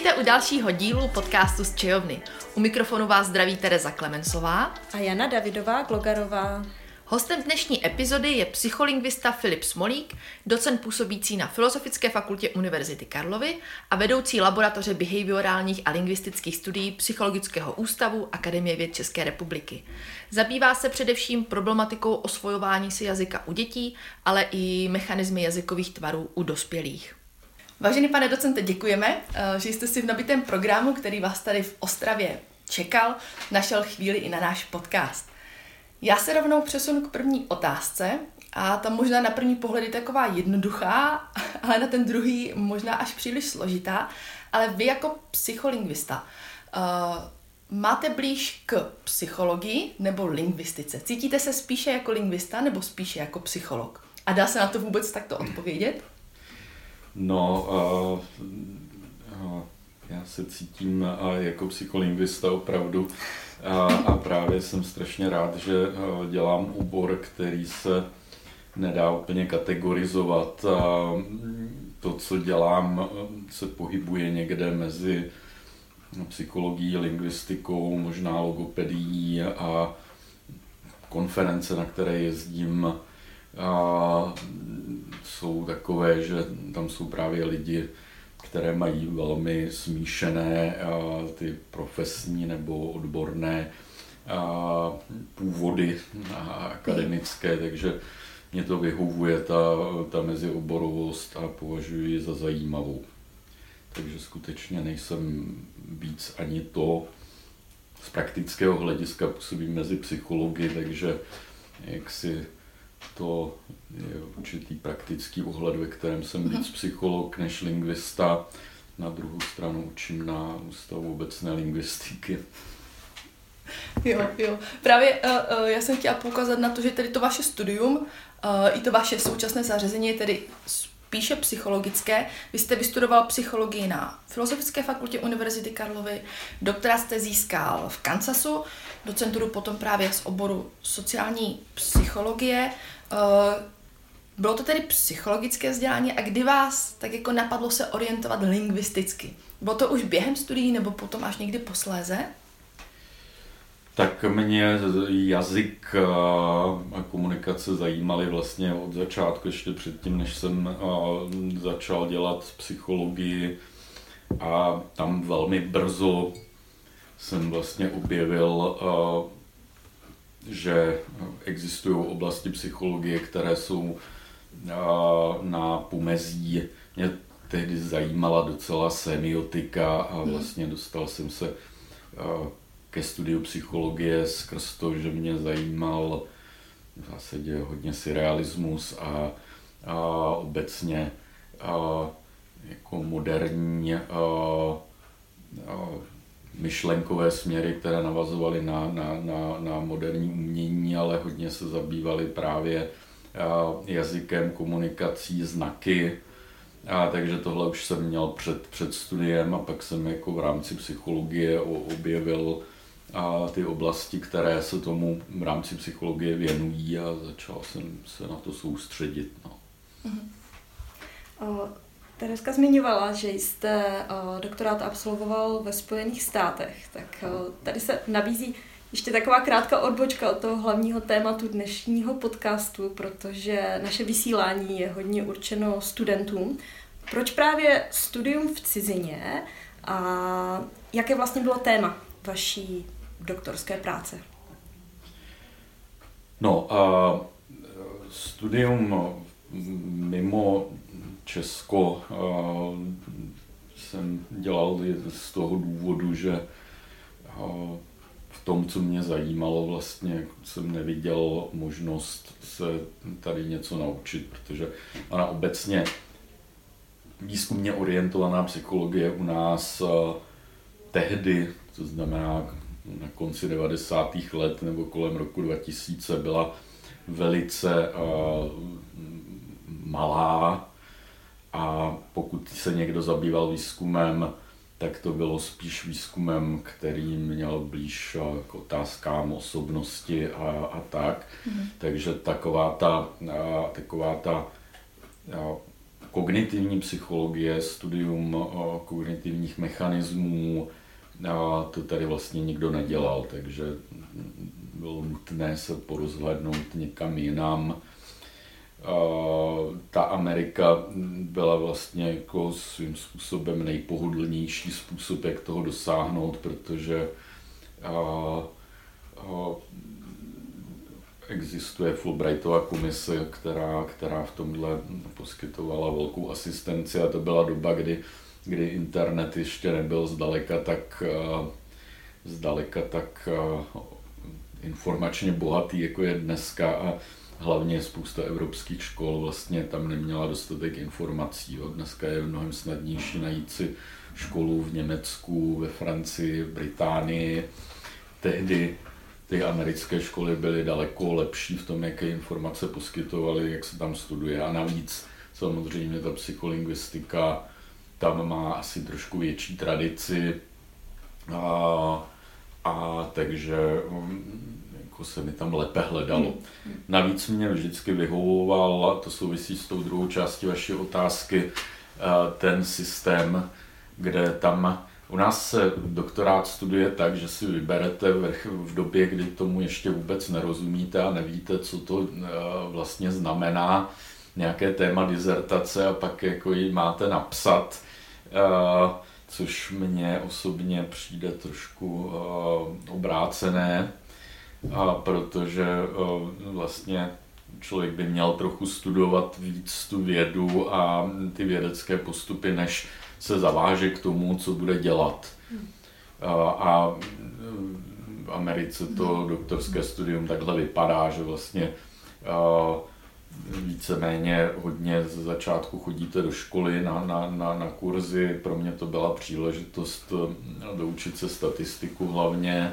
Vítejte u dalšího dílu podcastu z Čejovny. U mikrofonu vás zdraví Tereza Klemensová a Jana Davidová Glogarová. Hostem dnešní epizody je psycholingvista Filip Smolík, docent působící na Filozofické fakultě Univerzity Karlovy a vedoucí laboratoře behaviorálních a lingvistických studií Psychologického ústavu Akademie věd České republiky. Zabývá se především problematikou osvojování si jazyka u dětí, ale i mechanizmy jazykových tvarů u dospělých. Vážený pane docente, děkujeme, eh, že jste si v nabitém programu, který vás tady v Ostravě čekal, našel chvíli i na náš podcast. Já se rovnou přesunu k první otázce a tam možná na první pohled je taková jednoduchá, ale na ten druhý možná až příliš složitá. Ale vy jako psycholingvista uh, máte blíž k psychologii nebo lingvistice? Cítíte se spíše jako lingvista nebo spíše jako psycholog? A dá se na to vůbec takto odpovědět? No, uh, uh, já se cítím uh, jako psycholingvista opravdu a, a právě jsem strašně rád, že dělám obor, který se nedá úplně kategorizovat. A to, co dělám, se pohybuje někde mezi psychologií, lingvistikou, možná logopedií a konference, na které jezdím, a jsou takové, že tam jsou právě lidi, které mají velmi smíšené ty profesní nebo odborné původy akademické, takže mě to vyhovuje, ta, ta mezioborovost a považuji ji za zajímavou. Takže skutečně nejsem víc ani to, z praktického hlediska působím mezi psychologi, takže jak si to je určitý praktický ohled, ve kterém jsem víc mhm. psycholog než lingvista. Na druhou stranu učím na Ústavu obecné lingvistiky. Jo, jo. Právě uh, uh, já jsem chtěla poukázat na to, že tedy to vaše studium uh, i to vaše současné zařazení je tedy spíše psychologické. Vy jste vystudoval psychologii na Filozofické fakultě Univerzity Karlovy, doktora jste získal v Kansasu, docenturu potom právě z oboru sociální psychologie. Eh, bylo to tedy psychologické vzdělání a kdy vás tak jako napadlo se orientovat lingvisticky? Bylo to už během studií nebo potom až někdy posléze? Tak mě jazyk a komunikace zajímaly vlastně od začátku, ještě předtím, než jsem začal dělat psychologii a tam velmi brzo jsem vlastně objevil, že existují oblasti psychologie, které jsou na pomezí. Mě tehdy zajímala docela semiotika a mhm. vlastně dostal jsem se ke studiu psychologie skrz to, že mě zajímal v zásadě hodně surrealismus a, a obecně a, jako moderní a, a, myšlenkové směry, které navazovaly na, na, na, na moderní umění, ale hodně se zabývaly právě jazykem, komunikací, znaky. A takže tohle už jsem měl před, před studiem a pak jsem jako v rámci psychologie objevil a ty oblasti, které se tomu v rámci psychologie věnují a začal jsem se na to soustředit. No. Uh-huh. Tereska zmiňovala, že jste uh, doktorát absolvoval ve Spojených státech, tak uh, tady se nabízí ještě taková krátká odbočka od toho hlavního tématu dnešního podcastu, protože naše vysílání je hodně určeno studentům. Proč právě studium v cizině a jaké vlastně bylo téma vaší doktorské práce? No a studium mimo Česko jsem dělal z toho důvodu, že v tom, co mě zajímalo, vlastně jsem neviděl možnost se tady něco naučit, protože ona obecně výzkumně orientovaná psychologie u nás tehdy, to znamená na konci 90. let nebo kolem roku 2000 byla velice uh, malá a pokud se někdo zabýval výzkumem, tak to bylo spíš výzkumem, který měl blíž k otázkám osobnosti a, a tak. Mm. Takže taková ta, taková ta kognitivní psychologie, studium kognitivních mechanismů, a to tady vlastně nikdo nedělal, takže bylo nutné se porozhlednout někam jinam. Ta Amerika byla vlastně jako svým způsobem nejpohodlnější způsob, jak toho dosáhnout, protože existuje Fulbrightova komise, která, která v tomhle poskytovala velkou asistenci a to byla doba, kdy, kdy internet ještě nebyl zdaleka tak, eh, zdaleka tak eh, informačně bohatý, jako je dneska a hlavně spousta evropských škol vlastně tam neměla dostatek informací. Jo. Dneska je mnohem snadnější najít si školu v Německu, ve Francii, v Británii. Tehdy ty americké školy byly daleko lepší v tom, jaké informace poskytovaly, jak se tam studuje. A navíc samozřejmě ta psycholingvistika tam má asi trošku větší tradici. A, a takže mm, jako se mi tam lépe hledalo. Navíc mě vždycky vyhovoval, a to souvisí s tou druhou částí vaší otázky, ten systém, kde tam u nás se doktorát studuje tak, že si vyberete v době, kdy tomu ještě vůbec nerozumíte a nevíte, co to eh, vlastně znamená, nějaké téma dizertace a pak jako ji máte napsat, eh, což mně osobně přijde trošku eh, obrácené, protože vlastně člověk by měl trochu studovat víc tu vědu a ty vědecké postupy, než se zaváže k tomu, co bude dělat. A v Americe to doktorské studium takhle vypadá, že vlastně víceméně hodně ze začátku chodíte do školy na, na, na, na kurzy. Pro mě to byla příležitost doučit se statistiku hlavně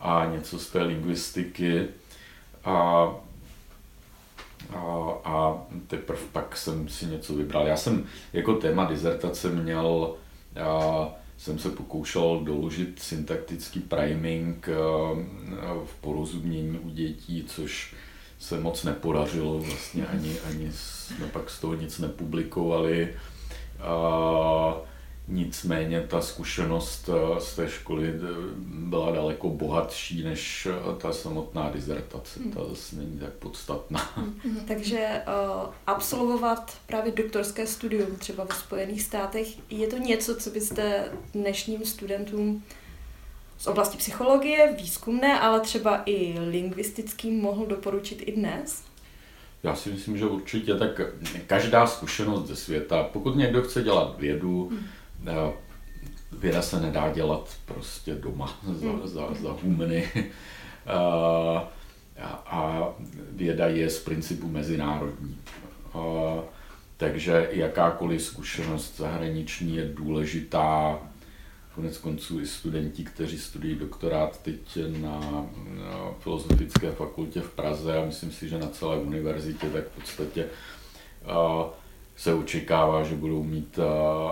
a něco z té lingvistiky. A a, a teprve pak jsem si něco vybral. Já jsem jako téma dizertace měl, a, jsem se pokoušel doložit syntaktický priming a, v porozumění u dětí, což se moc nepodařilo, vlastně ani, ani jsme pak z toho nic nepublikovali. A, Nicméně ta zkušenost eh, z té školy eh, byla daleko bohatší než eh, ta samotná dizertace. Ta zase není tak podstatná. Hmm, takže uh, absolvovat právě doktorské studium třeba ve Spojených státech, je to něco, co byste dnešním studentům z oblasti psychologie, výzkumné, ale třeba i lingvistickým mohl doporučit i dnes? Já si myslím, že určitě tak každá zkušenost ze světa, pokud někdo chce dělat vědu, hmm Věda se nedá dělat prostě doma za, hmm. za, za humny. A, a věda je z principu mezinárodní. A, takže jakákoliv zkušenost zahraniční je důležitá. Konec konců i studenti, kteří studují doktorát teď na, na Filozofické fakultě v Praze a myslím si, že na celé univerzitě, tak v podstatě se očekává, že budou mít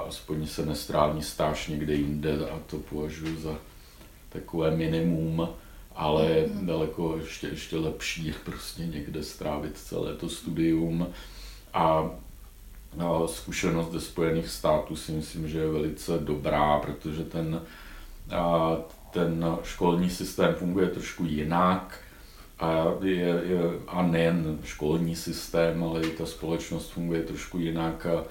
aspoň semestrální stáž někde jinde a to považuji za takové minimum, ale mm. daleko ještě, ještě lepší prostě někde strávit celé to studium a zkušenost ze Spojených států si myslím, že je velice dobrá, protože ten, ten školní systém funguje trošku jinak a, je, je, a nejen školní systém, ale i ta společnost funguje trošku jinak a,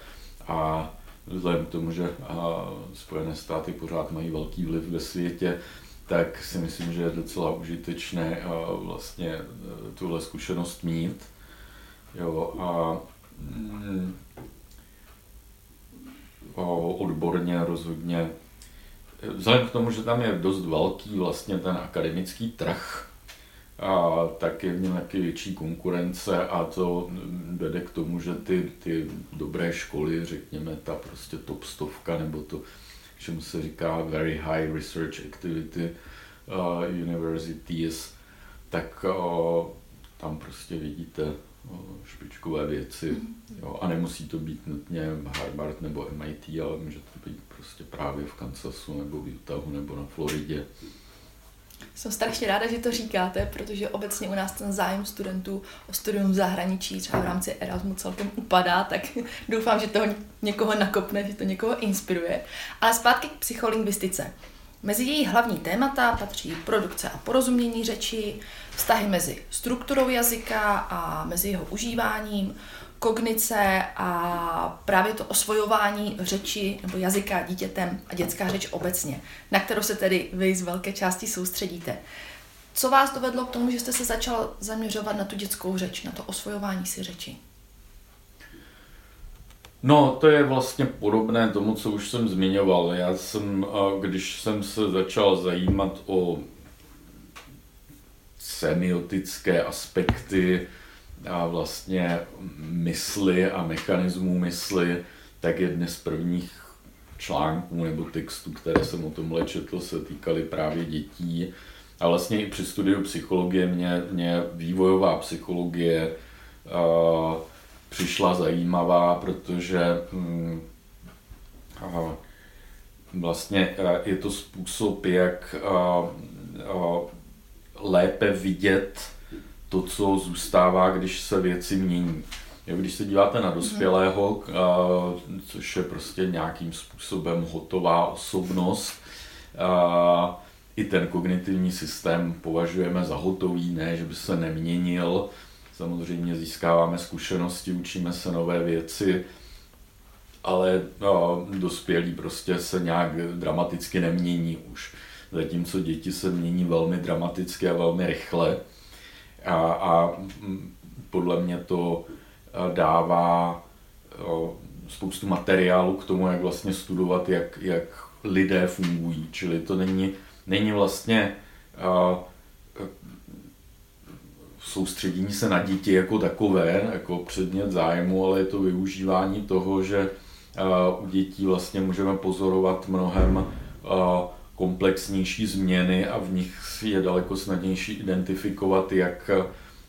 a vzhledem k tomu, že a, Spojené státy pořád mají velký vliv ve světě, tak si myslím, že je docela užitečné a, vlastně e, tuhle zkušenost mít. Jo, a, mm, a odborně rozhodně, vzhledem k tomu, že tam je dost velký vlastně ten akademický trh, a tak je v něm taky větší konkurence a to vede k tomu, že ty, ty dobré školy, řekněme ta prostě top stovka nebo to, čemu se říká very high research activity uh, universities, tak uh, tam prostě vidíte špičkové věci. Mhm. Jo, a nemusí to být nutně Harvard nebo MIT, ale může to být prostě právě v Kansasu nebo v Utahu nebo na Floridě. Jsem strašně ráda, že to říkáte, protože obecně u nás ten zájem studentů o studium v zahraničí, třeba v rámci Erasmu celkem upadá, tak doufám, že to někoho nakopne, že to někoho inspiruje. Ale zpátky k psycholingvistice. Mezi její hlavní témata patří produkce a porozumění řeči, vztahy mezi strukturou jazyka a mezi jeho užíváním, kognice a právě to osvojování řeči nebo jazyka dítětem a dětská řeč obecně, na kterou se tedy vy z velké části soustředíte. Co vás dovedlo k tomu, že jste se začal zaměřovat na tu dětskou řeč, na to osvojování si řeči? No, to je vlastně podobné tomu, co už jsem zmiňoval. Já jsem, když jsem se začal zajímat o semiotické aspekty a vlastně mysli a mechanismů mysli, tak jedny z prvních článků nebo textů, které jsem o tomhle četl, se týkaly právě dětí. A vlastně i při studiu psychologie mě, mě vývojová psychologie uh, přišla zajímavá, protože hm, vlastně uh, je to způsob, jak uh, uh, lépe vidět to, co zůstává, když se věci mění. Jo, když se díváte na dospělého, a, což je prostě nějakým způsobem hotová osobnost, i ten kognitivní systém považujeme za hotový, ne, že by se neměnil. Samozřejmě získáváme zkušenosti, učíme se nové věci, ale a, dospělí prostě se nějak dramaticky nemění už. Zatímco děti se mění velmi dramaticky a velmi rychle. A, a podle mě to dává spoustu materiálu k tomu, jak vlastně studovat, jak, jak lidé fungují. Čili to není, není vlastně soustředění se na děti jako takové, jako předmět zájmu, ale je to využívání toho, že u dětí vlastně můžeme pozorovat mnohem komplexnější změny a v nich je daleko snadnější identifikovat, jak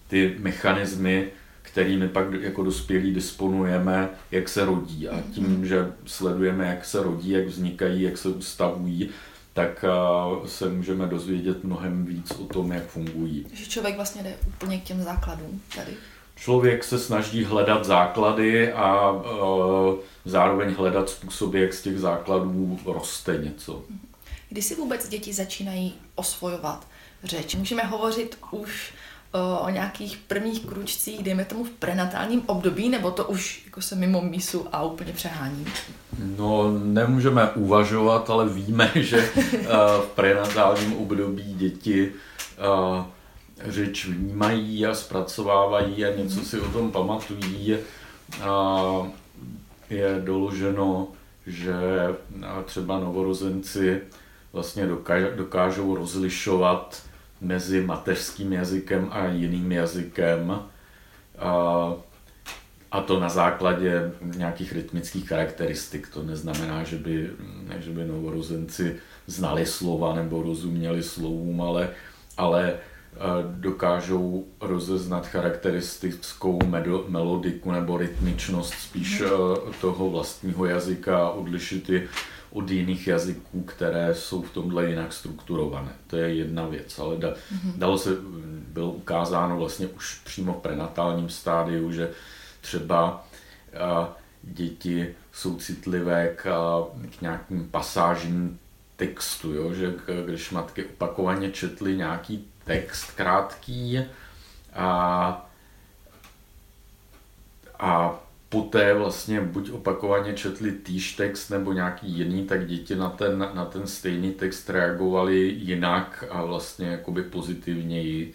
ty mechanismy, kterými pak jako dospělí disponujeme, jak se rodí. A tím, že sledujeme, jak se rodí, jak vznikají, jak se ustavují, tak se můžeme dozvědět mnohem víc o tom, jak fungují. Že člověk vlastně jde úplně k těm základům tady. Člověk se snaží hledat základy a e, zároveň hledat způsoby, jak z těch základů roste něco. Kdy si vůbec děti začínají osvojovat řeč? Můžeme hovořit už o, nějakých prvních kručcích, dejme tomu v prenatálním období, nebo to už jako se mimo mísu a úplně přehání? No, nemůžeme uvažovat, ale víme, že v prenatálním období děti řeč vnímají a zpracovávají a něco si o tom pamatují. Je doloženo, že třeba novorozenci vlastně dokážou rozlišovat mezi mateřským jazykem a jiným jazykem. A, a to na základě nějakých rytmických charakteristik. To neznamená, že by, že by novorozenci znali slova nebo rozuměli slovům, ale, ale dokážou rozeznat charakteristickou melodiku nebo rytmičnost spíš mhm. toho vlastního jazyka a odlišit ji od jiných jazyků, které jsou v tomhle jinak strukturované. To je jedna věc, ale da, mm-hmm. dalo se, bylo ukázáno vlastně už přímo v prenatálním stádiu, že třeba a, děti jsou citlivé k, a, k nějakým pasážím textu, jo? že když matky opakovaně četly nějaký text krátký a, a poté vlastně buď opakovaně četli týž text nebo nějaký jiný, tak děti na ten, na ten stejný text reagovali jinak a vlastně jakoby pozitivněji.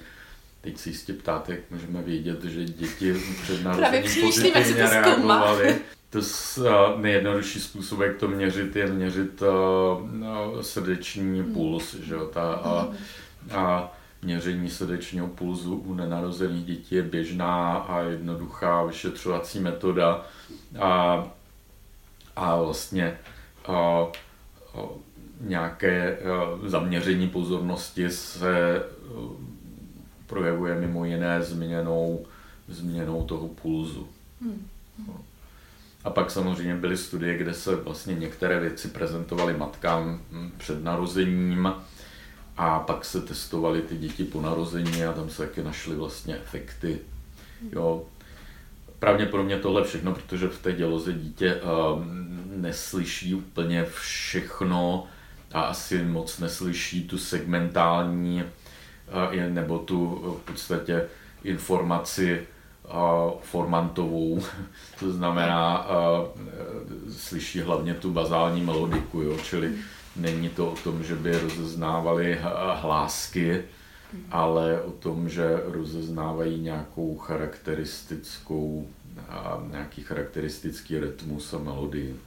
Teď si jistě ptáte, jak můžeme vědět, že děti před narozením pozitivně reagovaly. To je nejjednodušší způsob, jak to měřit, je měřit uh, srdeční puls. Že? Ta, a, a měření srdečního pulzu u nenarozených dětí je běžná a jednoduchá vyšetřovací metoda a, a vlastně a, a, nějaké a, zaměření pozornosti se a, projevuje mimo jiné změnou, změnou toho pulzu. Hmm. A pak samozřejmě byly studie, kde se vlastně některé věci prezentovaly matkám před narozením a pak se testovaly ty děti po narození a tam se taky našly vlastně efekty. Jo. Pravděpodobně tohle všechno, protože v té děloze dítě uh, neslyší úplně všechno a asi moc neslyší tu segmentální uh, nebo tu v podstatě informaci uh, formantovou, to znamená, slyší hlavně tu bazální melodiku, jo, čili Není to o tom, že by rozeznávali hlásky, ale o tom, že rozeznávají nějakou charakteristickou, nějaký charakteristický rytmus a melodii.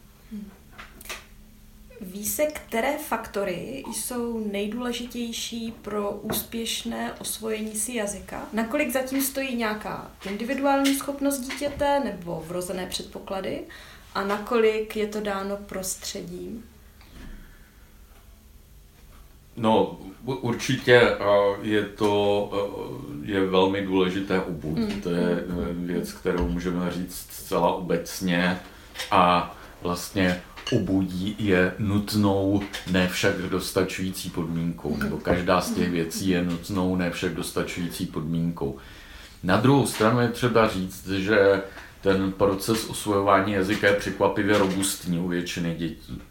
Ví se, které faktory jsou nejdůležitější pro úspěšné osvojení si jazyka? Nakolik zatím stojí nějaká individuální schopnost dítěte nebo vrozené předpoklady? A nakolik je to dáno prostředím? No, určitě je to je velmi důležité obuď. Mm. To je e, věc, kterou můžeme říct zcela obecně a vlastně obudí je nutnou, ne však dostačující podmínkou, nebo každá z těch věcí je nutnou, ne však dostačující podmínkou. Na druhou stranu je třeba říct, že ten proces osvojování jazyka je překvapivě robustní u většiny dětí.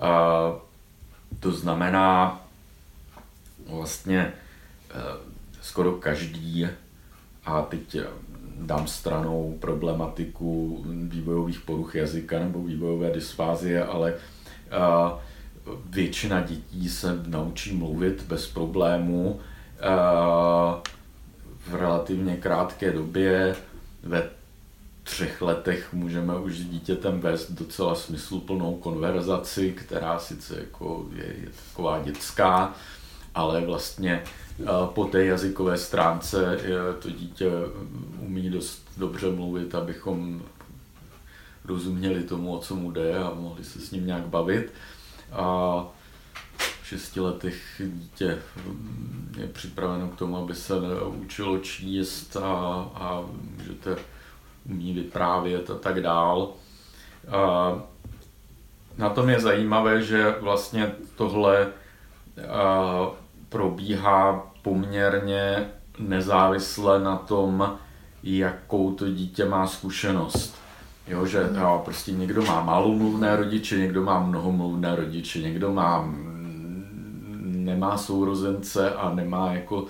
A to znamená, vlastně eh, skoro každý, a teď eh, dám stranou problematiku vývojových poruch jazyka nebo vývojové dysfázie, ale eh, většina dětí se naučí mluvit bez problémů v relativně krátké době. Ve třech letech můžeme už s dítětem vést docela smysluplnou konverzaci, která sice jako je, je taková dětská, ale vlastně eh, po té jazykové stránce to dítě umí dost dobře mluvit, abychom rozuměli tomu, o co mu jde a mohli se s ním nějak bavit. A v šesti letech dítě je připraveno k tomu, aby se učilo číst a, a můžete umí vyprávět a tak dál. A na tom je zajímavé, že vlastně tohle probíhá poměrně nezávisle na tom, jakou to dítě má zkušenost. Jo, že mhm. jo, prostě někdo má malomluvné rodiče, někdo má mnohomluvné rodiče, někdo má nemá sourozence a nemá jako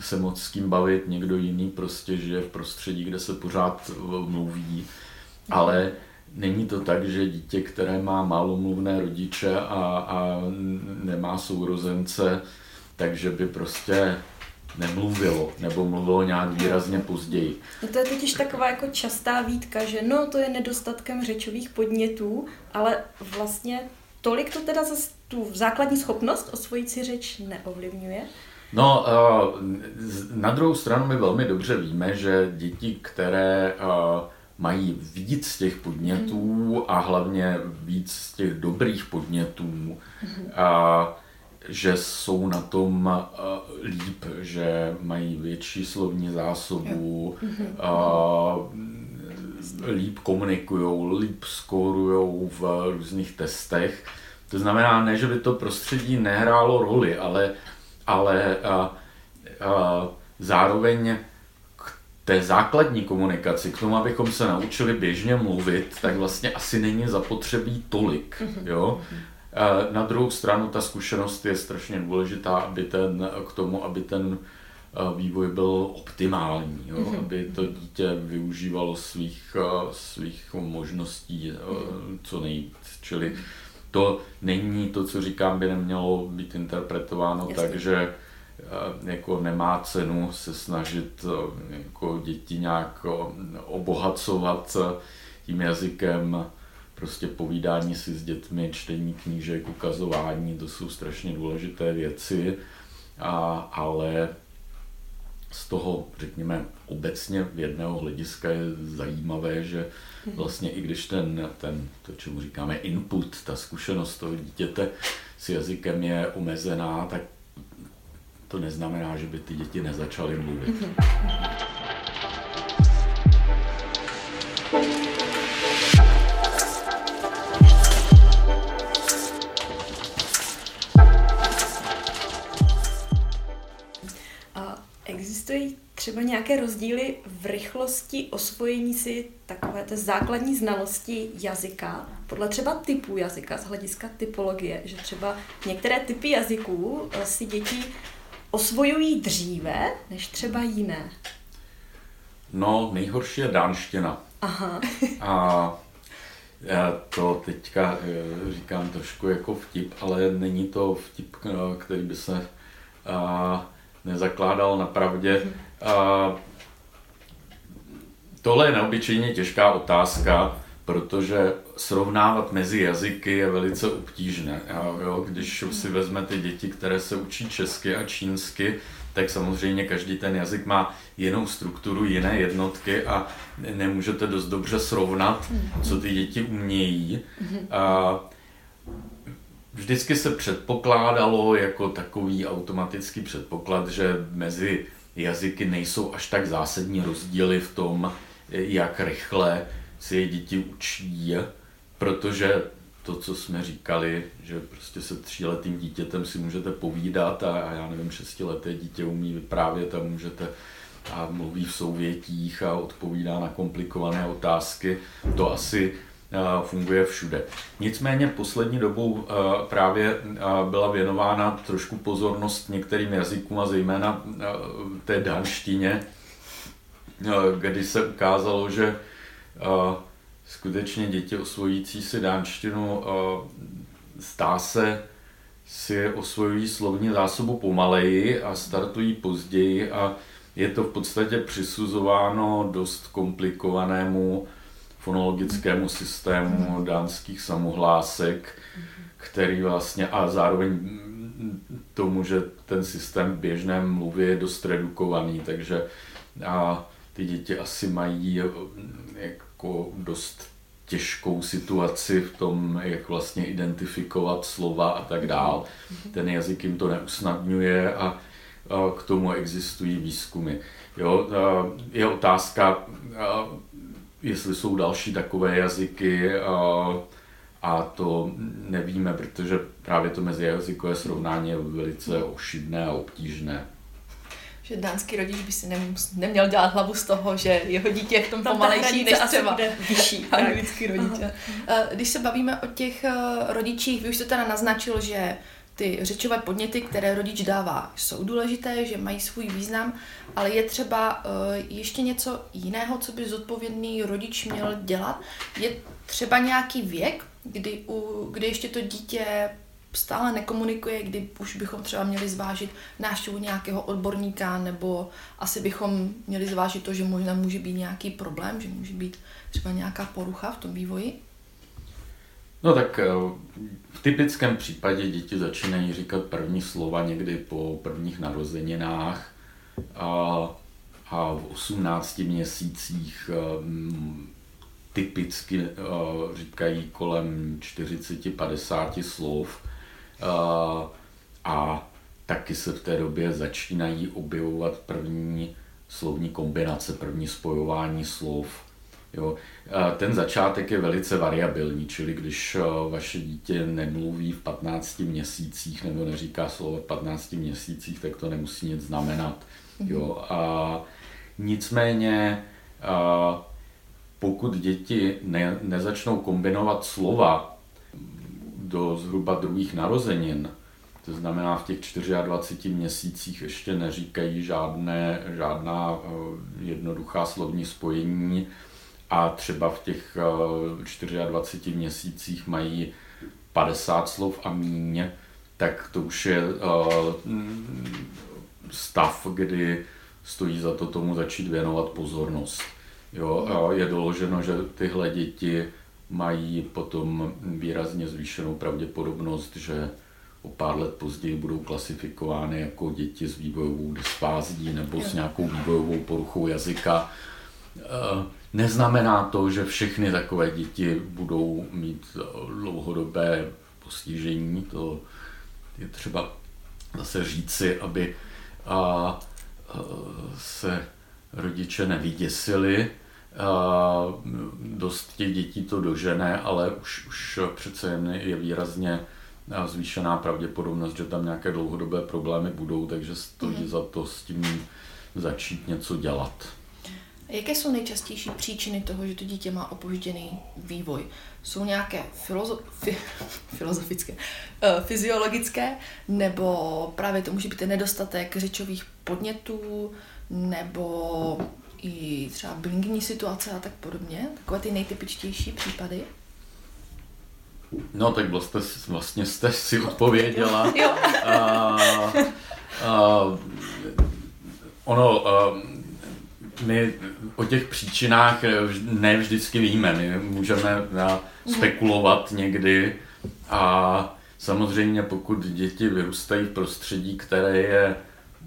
se moc s kým bavit, někdo jiný prostě žije v prostředí, kde se pořád mluví, ale není to tak, že dítě, které má malomluvné rodiče a, a nemá sourozence, takže by prostě nemluvilo, nebo mluvilo nějak výrazně později. No to je totiž taková jako častá výtka, že no to je nedostatkem řečových podnětů, ale vlastně tolik to teda zase tu základní schopnost osvojit si řeč neovlivňuje? No, eh, na druhou stranu my velmi dobře víme, že děti, které eh, mají víc z těch podnětů a hlavně víc z těch dobrých podnětů, a že jsou na tom líp, že mají větší slovní zásobu, a líp komunikují, líp skórují v různých testech. To znamená, ne, že by to prostředí nehrálo roli, ale, ale a, a, zároveň té základní komunikaci, k tomu, abychom se naučili běžně mluvit, tak vlastně asi není zapotřebí tolik. Mhm. Jo? Na druhou stranu ta zkušenost je strašně důležitá, aby ten, k tomu, aby ten vývoj byl optimální, jo? Mhm. aby to dítě využívalo svých, svých možností mhm. co nejvíc. Čili to není to, co říkám, by nemělo být interpretováno Jasně. tak, že jako nemá cenu se snažit jako děti nějak obohacovat tím jazykem, prostě povídání si s dětmi, čtení knížek, ukazování, to jsou strašně důležité věci, a, ale z toho, řekněme, obecně v jedného hlediska je zajímavé, že vlastně i když ten, ten to, čemu říkáme input, ta zkušenost toho dítěte s jazykem je omezená, tak to neznamená, že by ty děti nezačaly mluvit. Mm-hmm. Třeba nějaké rozdíly v rychlosti osvojení si takové té základní znalosti jazyka, podle třeba typu jazyka, z hlediska typologie, že třeba některé typy jazyků eh, si děti osvojují dříve než třeba jiné? No, nejhorší je dánština. Aha. A já to teďka eh, říkám trošku jako vtip, ale není to vtip, eh, který by se nezakládal na pravdě. Tohle je neobyčejně těžká otázka, protože srovnávat mezi jazyky je velice obtížné. Jo, když si vezmete děti, které se učí česky a čínsky, tak samozřejmě každý ten jazyk má jinou strukturu, jiné jednotky a nemůžete dost dobře srovnat, co ty děti umějí. A vždycky se předpokládalo jako takový automatický předpoklad, že mezi jazyky nejsou až tak zásadní rozdíly v tom, jak rychle si je děti učí, protože to, co jsme říkali, že prostě se tříletým dítětem si můžete povídat a, já nevím, šestileté dítě umí vyprávět a můžete a mluví v souvětích a odpovídá na komplikované otázky. To asi funguje všude. Nicméně poslední dobou právě byla věnována trošku pozornost některým jazykům a zejména té danštině, kdy se ukázalo, že skutečně děti osvojící si dánštinu stá se si osvojují slovní zásobu pomaleji a startují později a je to v podstatě přisuzováno dost komplikovanému fonologickému systému dánských samohlásek, který vlastně a zároveň tomu, že ten systém v běžném mluvě je dost redukovaný, takže a ty děti asi mají jako dost těžkou situaci v tom, jak vlastně identifikovat slova a tak dál. Ten jazyk jim to neusnadňuje a, a k tomu existují výzkumy. Jo, je otázka, jestli jsou další takové jazyky a, a to nevíme, protože právě to mezijazykové srovnání je velice ošidné a obtížné. Že dánský rodič by si nemus, neměl dělat hlavu z toho, že jeho dítě je v tom pomalejší než třeba vyšší anglický rodič. Když se bavíme o těch eh, rodičích, vy už to teda naznačil, že ty řečové podněty, které rodič dává, jsou důležité, že mají svůj význam, ale je třeba uh, ještě něco jiného, co by zodpovědný rodič měl dělat. Je třeba nějaký věk, kdy, u, kdy ještě to dítě stále nekomunikuje, kdy už bychom třeba měli zvážit návštěvu nějakého odborníka, nebo asi bychom měli zvážit to, že možná může být nějaký problém, že může být třeba nějaká porucha v tom vývoji? No tak eh, v typickém případě děti začínají říkat první slova někdy po prvních narozeninách a, a v 18 měsících eh, typicky eh, říkají kolem 40-50 slov a taky se v té době začínají objevovat první slovní kombinace, první spojování slov. Jo. Ten začátek je velice variabilní, čili když vaše dítě nemluví v 15 měsících nebo neříká slovo v 15 měsících, tak to nemusí nic znamenat. Jo. A nicméně, a pokud děti ne, nezačnou kombinovat slova do zhruba druhých narozenin, to znamená v těch 24 měsících ještě neříkají žádné, žádná eh, jednoduchá slovní spojení a třeba v těch 24 eh, měsících mají 50 slov a míň, tak to už je eh, stav, kdy stojí za to tomu začít věnovat pozornost. Jo, je doloženo, že tyhle děti mají potom výrazně zvýšenou pravděpodobnost, že o pár let později budou klasifikovány jako děti s vývojovou dysfází nebo s nějakou vývojovou poruchou jazyka. Neznamená to, že všechny takové děti budou mít dlouhodobé postižení, to je třeba zase říci, aby se rodiče nevyděsili, dost těch dětí to dožené, ale už, už přece jen je výrazně zvýšená pravděpodobnost, že tam nějaké dlouhodobé problémy budou, takže stojí mm-hmm. za to s tím začít něco dělat. Jaké jsou nejčastější příčiny toho, že to dítě má opožděný vývoj? Jsou nějaké filozo- fi- filozofické, uh, fyziologické, nebo právě to může být ten nedostatek řečových podnětů, nebo i třeba bilingní situace a tak podobně? Takové ty nejtypičtější případy? No tak vlastně, vlastně jste si odpověděla. jo. A, a, ono, a, my o těch příčinách ne vždycky víme. My můžeme spekulovat někdy a samozřejmě pokud děti vyrůstají v prostředí, které je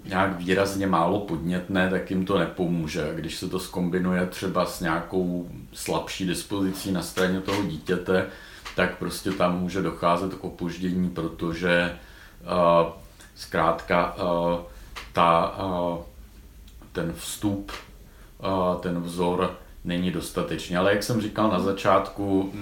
nějak výrazně málo podnětné, tak jim to nepomůže. Když se to skombinuje třeba s nějakou slabší dispozicí na straně toho dítěte, tak prostě tam může docházet k opoždění, protože uh, zkrátka uh, ta, uh, ten vstup, ten vzor není dostatečný. Ale jak jsem říkal na začátku,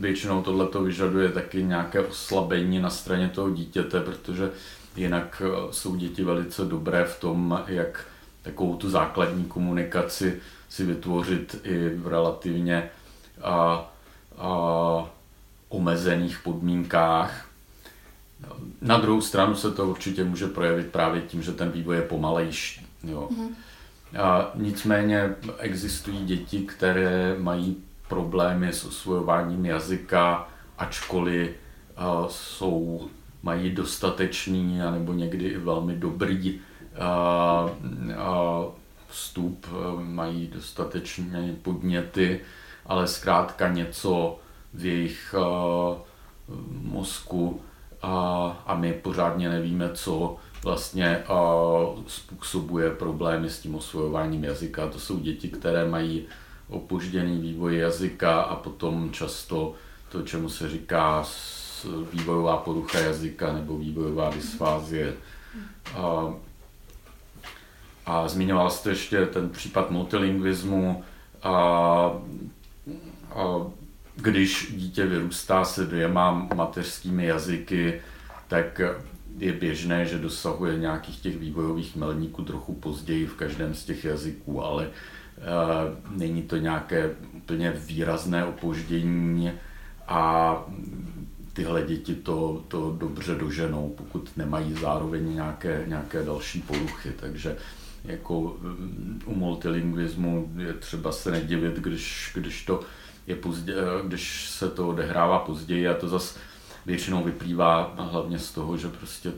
většinou tohle to vyžaduje taky nějaké oslabení na straně toho dítěte, protože jinak jsou děti velice dobré v tom, jak takovou tu základní komunikaci si vytvořit i v relativně a, a, omezených podmínkách. Na druhou stranu se to určitě může projevit právě tím, že ten vývoj je pomalejší. Jo. Mm-hmm. A nicméně existují děti, které mají problémy s osvojováním jazyka, ačkoliv jsou, mají dostatečný nebo někdy i velmi dobrý vstup, mají dostatečné podněty, ale zkrátka něco v jejich mozku. A my pořádně nevíme, co vlastně uh, způsobuje problémy s tím osvojováním jazyka. To jsou děti, které mají opožděný vývoj jazyka a potom často to, čemu se říká vývojová porucha jazyka nebo vývojová dysfázie. A, a zmiňoval jste ještě ten případ multilingvismu. A, a když dítě vyrůstá se dvěma mateřskými jazyky, tak je běžné, že dosahuje nějakých těch vývojových milníků trochu později v každém z těch jazyků, ale uh, není to nějaké úplně výrazné opoždění a tyhle děti to, to dobře doženou, pokud nemají zároveň nějaké, nějaké další poruchy. Takže jako mm, u multilingvismu je třeba se nedivit, když, když to je pozdě, eh, když se to odehrává později a to zase většinou vyplývá hlavně z toho, že prostě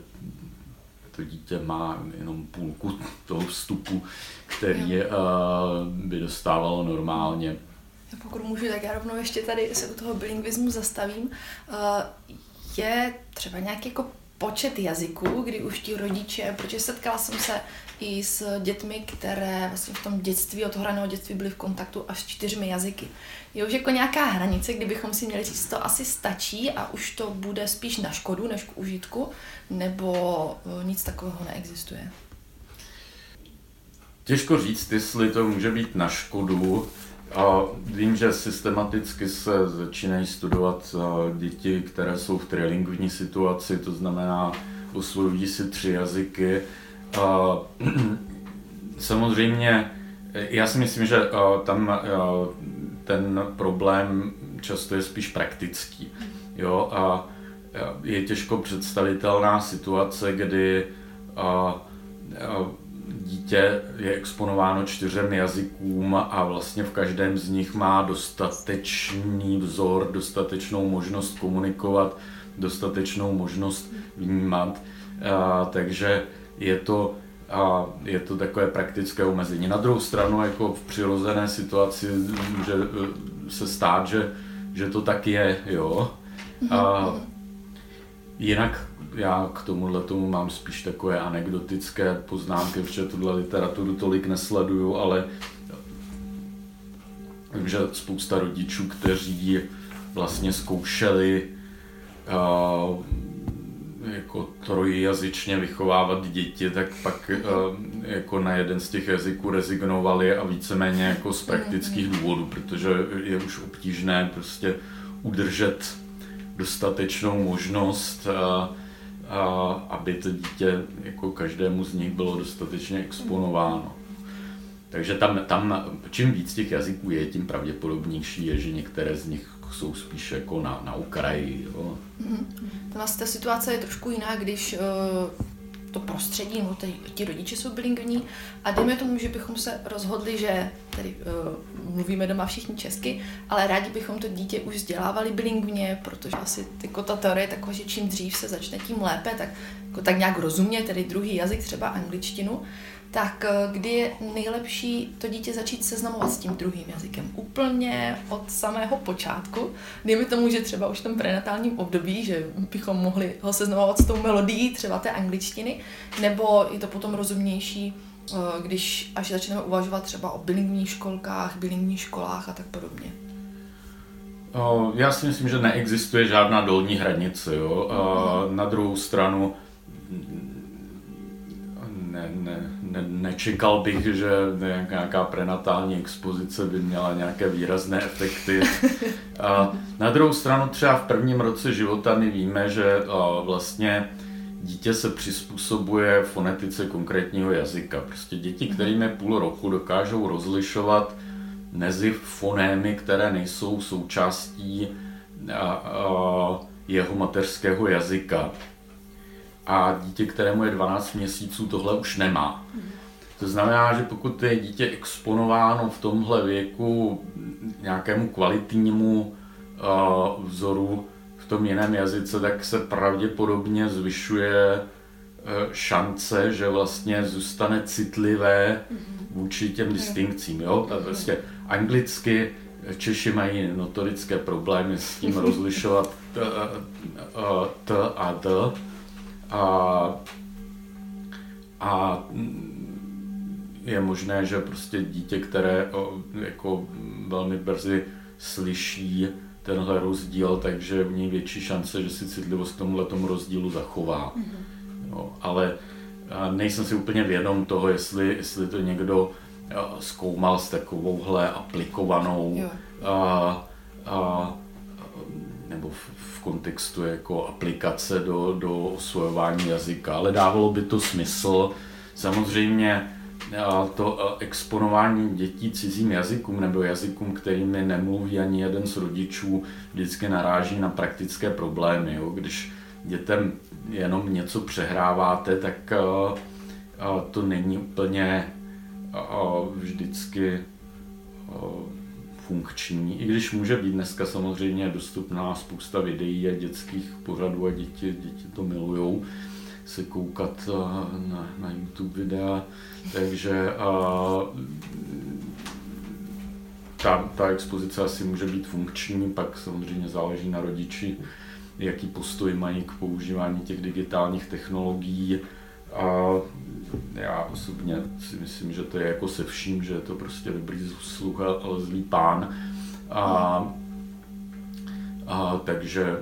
to dítě má jenom půlku toho vstupu, který uh, by dostávalo normálně. Pokud můžu, tak já rovnou ještě tady se u toho bilingvismu zastavím. Uh, je třeba nějaký jako počet jazyků, kdy už ti rodiče, protože setkala jsem se i s dětmi, které vlastně v tom dětství, od raného dětství byly v kontaktu až čtyřmi jazyky. Je už jako nějaká hranice, kdybychom si měli říct, to asi stačí a už to bude spíš na škodu než k užitku, nebo e, nic takového neexistuje? Těžko říct, jestli to může být na škodu. A vím, že systematicky se začínají studovat e, děti, které jsou v trilingvní situaci, to znamená, osvojují si tři jazyky. A samozřejmě, já si myslím, že e, tam ten problém často je spíš praktický. Jo, a je těžko představitelná situace, kdy dítě je exponováno čtyřem jazykům a vlastně v každém z nich má dostatečný vzor, dostatečnou možnost komunikovat, dostatečnou možnost vnímat. A, takže je to a je to takové praktické omezení. Na druhou stranu, jako v přirozené situaci může eh, se stát, že, že to tak je, jo. A jinak já k tomuhle tomu mám spíš takové anekdotické poznámky, protože tuhle literaturu tolik nesleduju, ale vím, že spousta rodičů, kteří vlastně zkoušeli uh, jako trojjazyčně vychovávat děti, tak pak eh, jako na jeden z těch jazyků rezignovali a víceméně jako z praktických mhm. důvodů, protože je už obtížné prostě udržet dostatečnou možnost, a, a, aby to dítě jako každému z nich bylo dostatečně exponováno. Takže tam, tam čím víc těch jazyků je, tím pravděpodobnější je, že některé z nich jsou spíš jako na, na okraji. Jo. Mm-hmm. Vlastně ta situace je trošku jiná, když uh, to prostředí, nebo ty, ti rodiče jsou bilingvní a dejme tomu, že bychom se rozhodli, že tedy uh, mluvíme doma všichni česky, ale rádi bychom to dítě už vzdělávali bilingvně, protože asi jako ta teorie je taková, že čím dřív se začne, tím lépe, tak, jako tak nějak rozumně, tedy druhý jazyk, třeba angličtinu, tak eh, kdy je nejlepší to dítě začít seznamovat s tím druhým jazykem? Úplně od samého počátku. Dejme tomu, že třeba už v tom prenatálním období, že bychom mohli ho seznamovat s tou melodií třeba té angličtiny, nebo je to potom rozumnější, eh, když až začneme uvažovat třeba o bilingvních školkách, bilingvních školách a tak podobně. Já si myslím, že neexistuje žádná dolní hranice. Jo? Mm-hmm. Na druhou stranu ne, ne, ne, nečekal bych, že nějaká prenatální expozice by měla nějaké výrazné efekty. A na druhou stranu třeba v prvním roce života my víme, že vlastně dítě se přizpůsobuje fonetice konkrétního jazyka. Prostě děti, kterým je půl roku, dokážou rozlišovat mezi fonémy, které nejsou součástí a, a, jeho mateřského jazyka a dítě, kterému je 12 měsíců, tohle už nemá. To znamená, že pokud je dítě exponováno v tomhle věku nějakému kvalitnímu uh, vzoru v tom jiném jazyce, tak se pravděpodobně zvyšuje uh, šance, že vlastně zůstane citlivé vůči těm distinkcím. Jo? Tak prostě anglicky Češi mají notorické problémy s tím rozlišovat t, t a d a, a je možné, že prostě dítě, které jako velmi brzy slyší tenhle rozdíl, takže v ní větší šance, že si citlivost k tomuhle tomu rozdílu zachová. Mm-hmm. Jo, ale nejsem si úplně vědom toho, jestli, jestli to někdo zkoumal s takovouhle aplikovanou a, a, nebo v kontextu jako aplikace do, do osvojování jazyka, ale dávalo by to smysl. Samozřejmě to exponování dětí cizím jazykům nebo jazykům, kterými nemluví ani jeden z rodičů, vždycky naráží na praktické problémy. Jo. Když dětem jenom něco přehráváte, tak to není úplně vždycky funkční, i když může být dneska samozřejmě dostupná spousta videí a dětských pořadů a děti, děti to milujou se koukat na, na YouTube videa, takže a, ta, ta expozice asi může být funkční, pak samozřejmě záleží na rodiči, jaký postoj mají k používání těch digitálních technologií. A já osobně si myslím, že to je jako se vším, že je to prostě dobrý sluch ale zlý pán. A, a, takže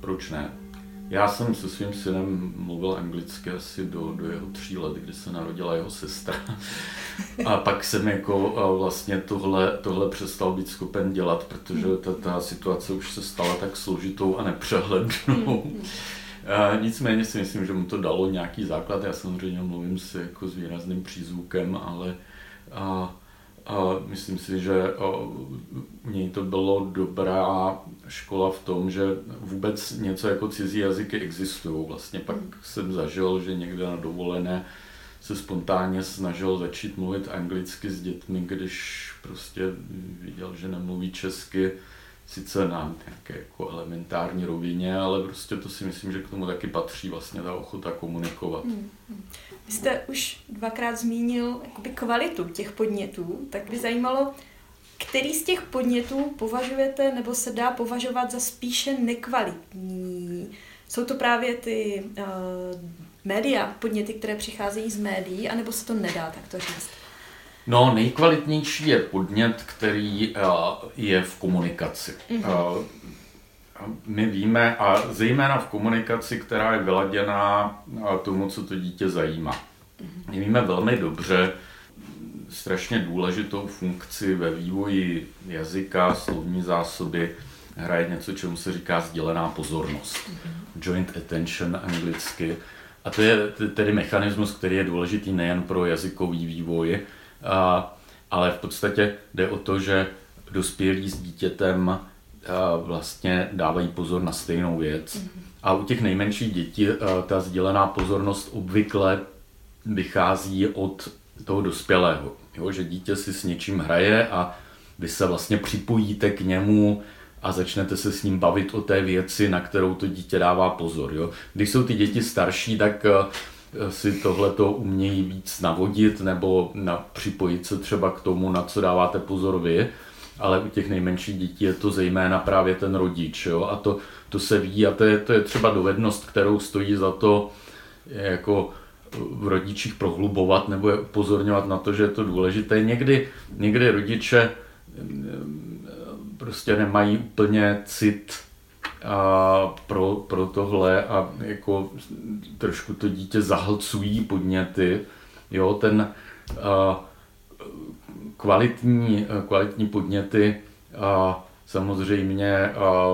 proč ne? Já jsem se svým synem mluvil anglicky asi do, do jeho tří let, kdy se narodila jeho sestra. A pak jsem jako vlastně tohle, tohle přestal být schopen dělat, protože ta, ta situace už se stala tak složitou a nepřehlednou. A nicméně si myslím, že mu to dalo nějaký základ. Já samozřejmě mluvím si jako s výrazným přízvukem, ale a, a myslím si, že u něj to bylo dobrá škola v tom, že vůbec něco jako cizí jazyky existují. Vlastně pak jsem zažil, že někde na dovolené se spontánně snažil začít mluvit anglicky s dětmi, když prostě viděl, že nemluví česky sice na nějaké jako elementární rovině, ale prostě to si myslím, že k tomu taky patří vlastně ta ochota komunikovat. Hmm. Vy jste už dvakrát zmínil jakoby kvalitu těch podnětů, tak by zajímalo, který z těch podnětů považujete nebo se dá považovat za spíše nekvalitní? Jsou to právě ty uh, média, podněty, které přicházejí z médií, anebo se to nedá takto říct? No, nejkvalitnější je podnět, který uh, je v komunikaci. Mm-hmm. Uh, my víme, a zejména v komunikaci, která je vyladěná tomu, co to dítě zajímá. Mm-hmm. My víme velmi dobře strašně důležitou funkci ve vývoji jazyka, slovní zásoby, hraje něco, čemu se říká sdělená pozornost. Mm-hmm. Joint attention anglicky. A to je tedy mechanismus, který je důležitý nejen pro jazykový vývoj, ale v podstatě jde o to, že dospělí s dítětem vlastně dávají pozor na stejnou věc. Mm-hmm. A u těch nejmenších dětí ta sdělená pozornost obvykle vychází od toho dospělého. Jo, že dítě si s něčím hraje a vy se vlastně připojíte k němu a začnete se s ním bavit o té věci, na kterou to dítě dává pozor. Jo. Když jsou ty děti starší, tak si tohle to umějí víc navodit nebo na, připojit se třeba k tomu, na co dáváte pozor vy, ale u těch nejmenších dětí je to zejména právě ten rodič. Jo. A to, to se ví a to je, to je třeba dovednost, kterou stojí za to jako v rodičích prohlubovat nebo je upozorňovat na to, že je to důležité. Někdy, někdy rodiče prostě nemají úplně cit a pro, pro tohle a jako trošku to dítě zahlcují podněty. Jo, ten a, kvalitní, kvalitní podněty a, samozřejmě a,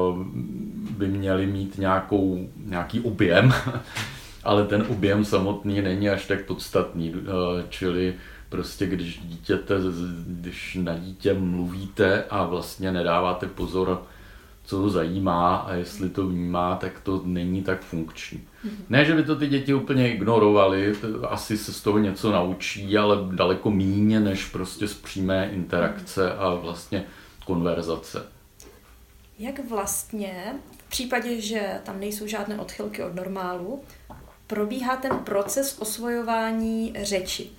by měly mít nějakou, nějaký objem, ale ten objem samotný není až tak podstatný, čili prostě když dítěte, když na dítě mluvíte a vlastně nedáváte pozor, co ho zajímá a jestli to vnímá, tak to není tak funkční. Mhm. Ne, že by to ty děti úplně ignorovali, asi se z toho něco naučí, ale daleko míně než prostě z přímé interakce a vlastně konverzace. Jak vlastně v případě, že tam nejsou žádné odchylky od normálu, probíhá ten proces osvojování řeči?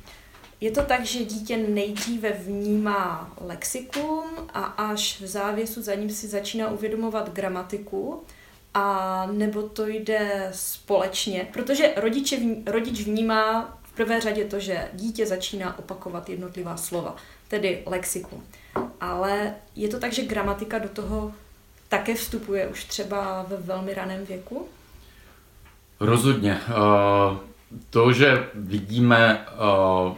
Je to tak, že dítě nejdříve vnímá lexikum a až v závěsu za ním si začíná uvědomovat gramatiku, a nebo to jde společně, protože rodiče, rodič vnímá v prvé řadě to, že dítě začíná opakovat jednotlivá slova, tedy lexikum. Ale je to tak, že gramatika do toho také vstupuje už třeba ve velmi raném věku? Rozhodně. Eh, to, že vidíme eh,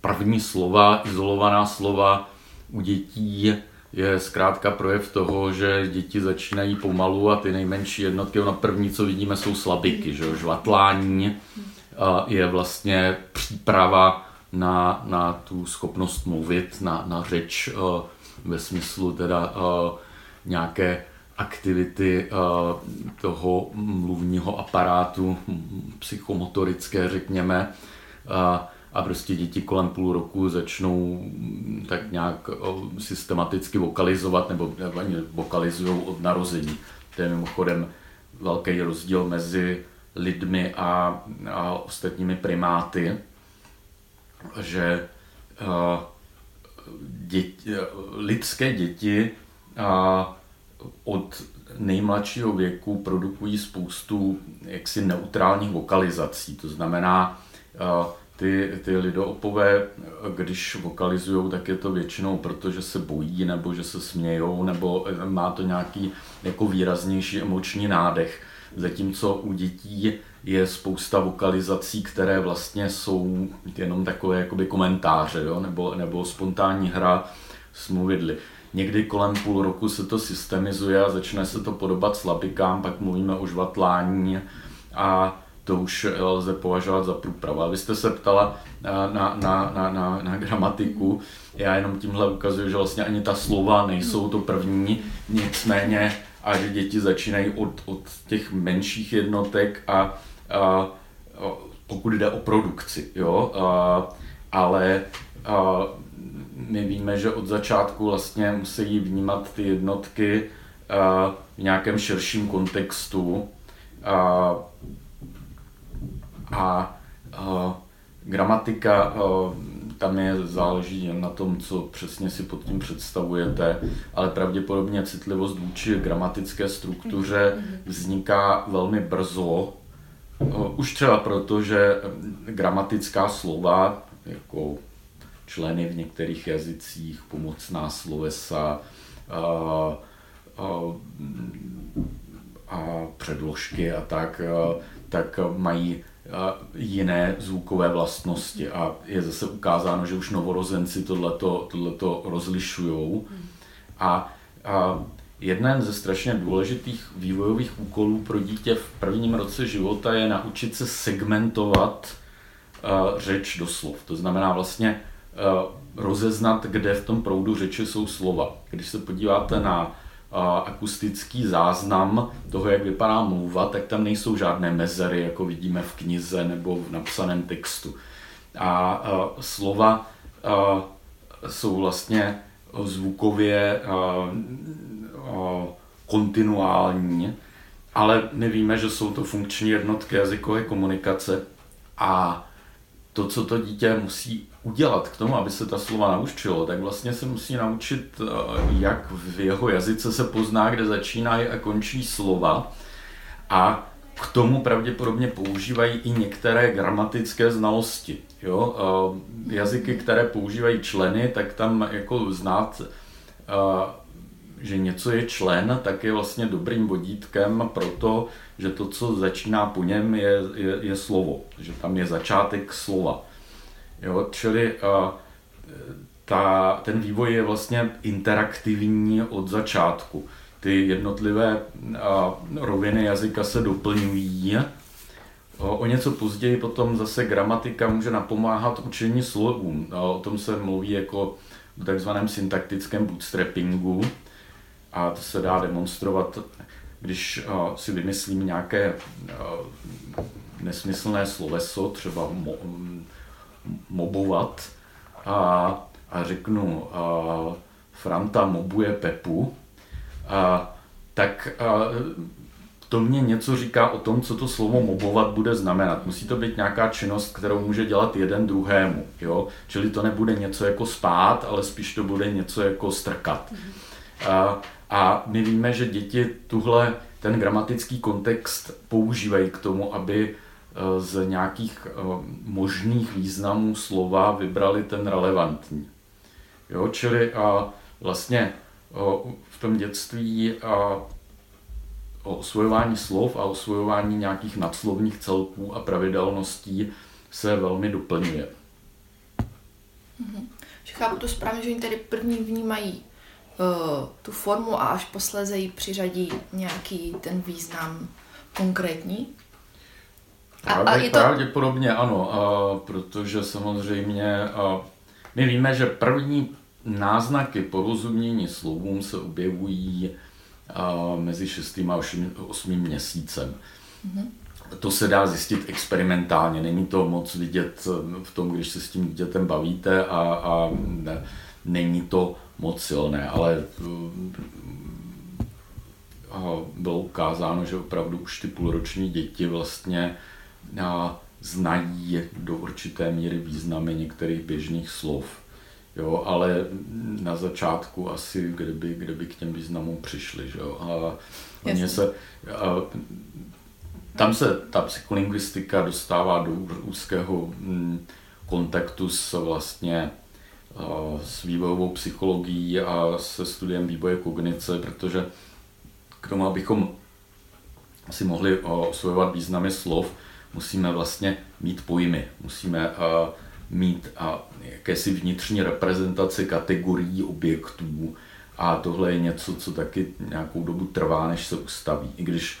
první slova, izolovaná slova u dětí je zkrátka projev toho, že děti začínají pomalu a ty nejmenší jednotky, na první, co vidíme, jsou slabiky, že žvatlání je vlastně příprava na, na tu schopnost mluvit, na, na řeč ve smyslu teda nějaké aktivity toho mluvního aparátu, psychomotorické, řekněme a prostě děti kolem půl roku začnou tak nějak systematicky vokalizovat nebo ani vokalizují od narození. To je mimochodem velký rozdíl mezi lidmi a, a ostatními primáty, že děti, lidské děti uh, od nejmladšího věku produkují spoustu jaksi neutrálních vokalizací. To znamená, uh, ty, ty lidoopové, když vokalizují, tak je to většinou proto, že se bojí, nebo že se smějou, nebo má to nějaký jako výraznější emoční nádech. Zatímco u dětí je spousta vokalizací, které vlastně jsou jenom takové jakoby komentáře, jo? Nebo, nebo spontánní hra s mluvidly. Někdy kolem půl roku se to systemizuje a začne se to podobat slabikám, pak mluvíme o žvatlání a to už lze považovat za průpravu. A vy jste se ptala na, na, na, na, na, na gramatiku, já jenom tímhle ukazuju, že vlastně ani ta slova nejsou to první, nicméně a že děti začínají od, od těch menších jednotek a, a, a pokud jde o produkci, jo, a, ale a, my víme, že od začátku vlastně musí vnímat ty jednotky a, v nějakém širším kontextu, a, a uh, gramatika, uh, tam je záleží na tom, co přesně si pod tím představujete, ale pravděpodobně citlivost vůči gramatické struktuře vzniká velmi brzo, už třeba proto, že gramatická slova, jako členy v některých jazycích, pomocná slovesa, uh, uh, a předložky a tak, tak mají jiné zvukové vlastnosti a je zase ukázáno, že už novorozenci tohleto, tohleto rozlišují. A, a jeden ze strašně důležitých vývojových úkolů pro dítě v prvním roce života je naučit se segmentovat řeč do slov. To znamená vlastně rozeznat, kde v tom proudu řeči jsou slova. Když se podíváte na akustický záznam toho, jak vypadá mluva, tak tam nejsou žádné mezery, jako vidíme v knize nebo v napsaném textu. A slova jsou vlastně zvukově kontinuální, ale my víme, že jsou to funkční jednotky jazykové komunikace a to, co to dítě musí udělat k tomu, aby se ta slova naučilo, tak vlastně se musí naučit, eh, jak v jeho jazyce se pozná, kde začínají a končí slova. A k tomu pravděpodobně používají i některé gramatické znalosti. Jo? Eh, jazyky, které používají členy, tak tam jako znát, eh, že něco je člen, tak je vlastně dobrým vodítkem pro to, že to, co začíná po něm, je, je, je slovo. Že tam je začátek slova. Jo? Čili uh, ta, ten vývoj je vlastně interaktivní od začátku. Ty jednotlivé uh, roviny jazyka se doplňují. O něco později potom zase gramatika může napomáhat učení slovům. O tom se mluví jako v takzvaném syntaktickém bootstrappingu a to se dá demonstrovat, když si vymyslím nějaké nesmyslné sloveso, třeba mobovat a, a řeknu a, Franta mobuje Pepu, a, tak a, to mě něco říká o tom, co to slovo mobovat bude znamenat. Musí to být nějaká činnost, kterou může dělat jeden druhému. Jo? Čili to nebude něco jako spát, ale spíš to bude něco jako strkat. A, a my víme, že děti tuhle ten gramatický kontext používají k tomu, aby Eh, z nějakých eh, možných významů slova vybrali ten relevantní. Jo, čili a vlastně v tom dětství a osvojování slov a osvojování nějakých nadslovních celků a pravidelností se velmi doplňuje. Mm-hmm. chápu to správně, že oni tady první vnímají tu formu a až posléze ji přiřadí nějaký ten význam konkrétní? A, a je to... Pravděpodobně ano, a, protože samozřejmě a, my víme, že první náznaky porozumění slovům se objevují a, mezi 6. a 8. měsícem. Mm-hmm. To se dá zjistit experimentálně, není to moc vidět v tom, když se s tím dítětem bavíte a, a ne, není to moc silné, ale a bylo ukázáno, že opravdu už ty půlroční děti vlastně znají do určité míry významy některých běžných slov. Jo, ale na začátku asi, kdyby, kdyby k těm významům přišli. Že jo? A oni se, a, tam se ta psycholingvistika dostává do úzkého mm, kontaktu s vlastně s vývojovou psychologií a se studiem vývoje kognice, protože k tomu, abychom si mohli osvojovat významy slov, musíme vlastně mít pojmy, musíme uh, mít uh, jakési vnitřní reprezentaci kategorií objektů a tohle je něco, co taky nějakou dobu trvá, než se ustaví. I když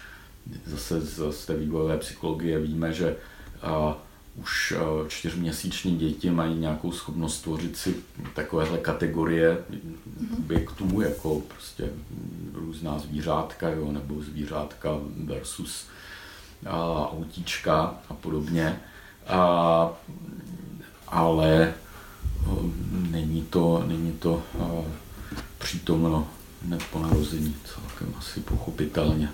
zase z, té vývojové psychologie víme, že už uh, čtyřměsíční děti mají nějakou schopnost tvořit si takovéhle kategorie objektů, jako prostě různá zvířátka, jo, nebo zvířátka versus autíčka a podobně. A, ale není to, není to přítomno hned po narození celkem asi pochopitelně.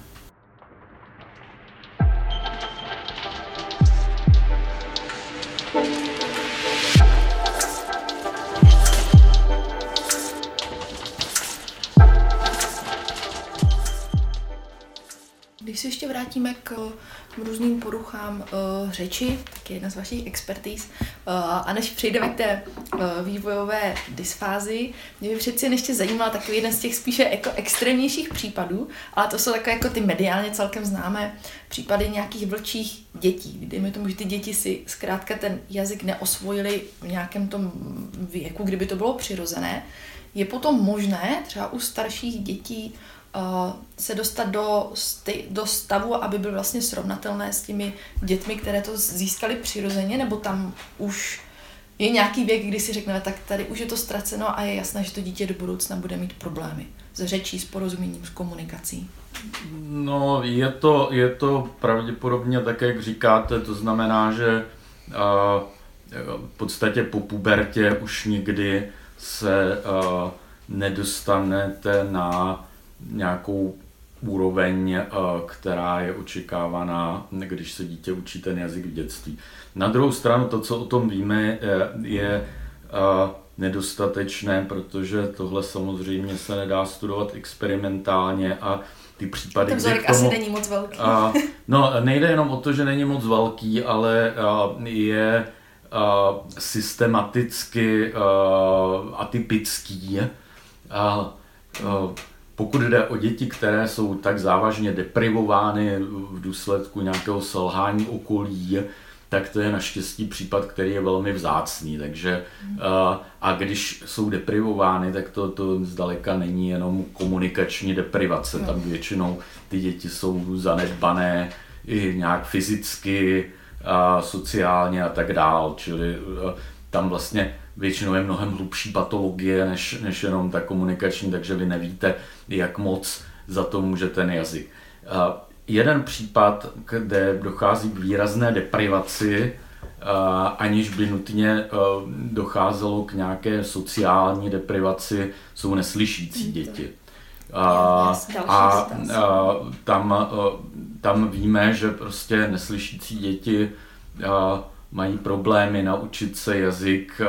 Když se ještě vrátíme k různým poruchám uh, řeči, tak je jedna z vašich expertíz. Uh, a než přejdeme k té uh, vývojové dysfázi, mě by přeci ještě zajímal takový jeden z těch spíše jako extrémnějších případů, ale to jsou takové jako ty mediálně celkem známé případy nějakých vlčích dětí. Dejme tomu, že ty děti si zkrátka ten jazyk neosvojili v nějakém tom věku, kdyby to bylo přirozené. Je potom možné třeba u starších dětí se dostat do, do stavu, aby byl vlastně srovnatelné s těmi dětmi, které to získali přirozeně, nebo tam už Je nějaký věk, kdy si řekneme, tak tady už je to ztraceno a je jasné, že to dítě do budoucna bude mít problémy s řečí, s porozuměním, s komunikací. No, je to, je to pravděpodobně tak, jak říkáte, to znamená, že uh, v podstatě po pubertě už nikdy se uh, nedostanete na nějakou úroveň, která je očekávaná, když se dítě učí ten jazyk v dětství. Na druhou stranu to, co o tom víme, je nedostatečné, protože tohle samozřejmě se nedá studovat experimentálně a ty případy, Ten vzorek tomu, asi není moc velký. A, no, nejde jenom o to, že není moc velký, ale a, je a, systematicky a, atypický. A, a, pokud jde o děti, které jsou tak závažně deprivovány v důsledku nějakého selhání okolí, tak to je naštěstí případ, který je velmi vzácný. Takže a když jsou deprivovány, tak to, to zdaleka není jenom komunikační deprivace. Tam většinou ty děti jsou zanedbané i nějak fyzicky, a sociálně a tak dál. Čili tam vlastně většinou je mnohem hlubší patologie než, než jenom ta komunikační, takže vy nevíte, jak moc za to může ten jazyk. Jeden případ, kde dochází k výrazné deprivaci, aniž by nutně docházelo k nějaké sociální deprivaci, jsou neslyšící děti. A, a, a tam, tam víme, že prostě neslyšící děti mají problémy naučit se jazyk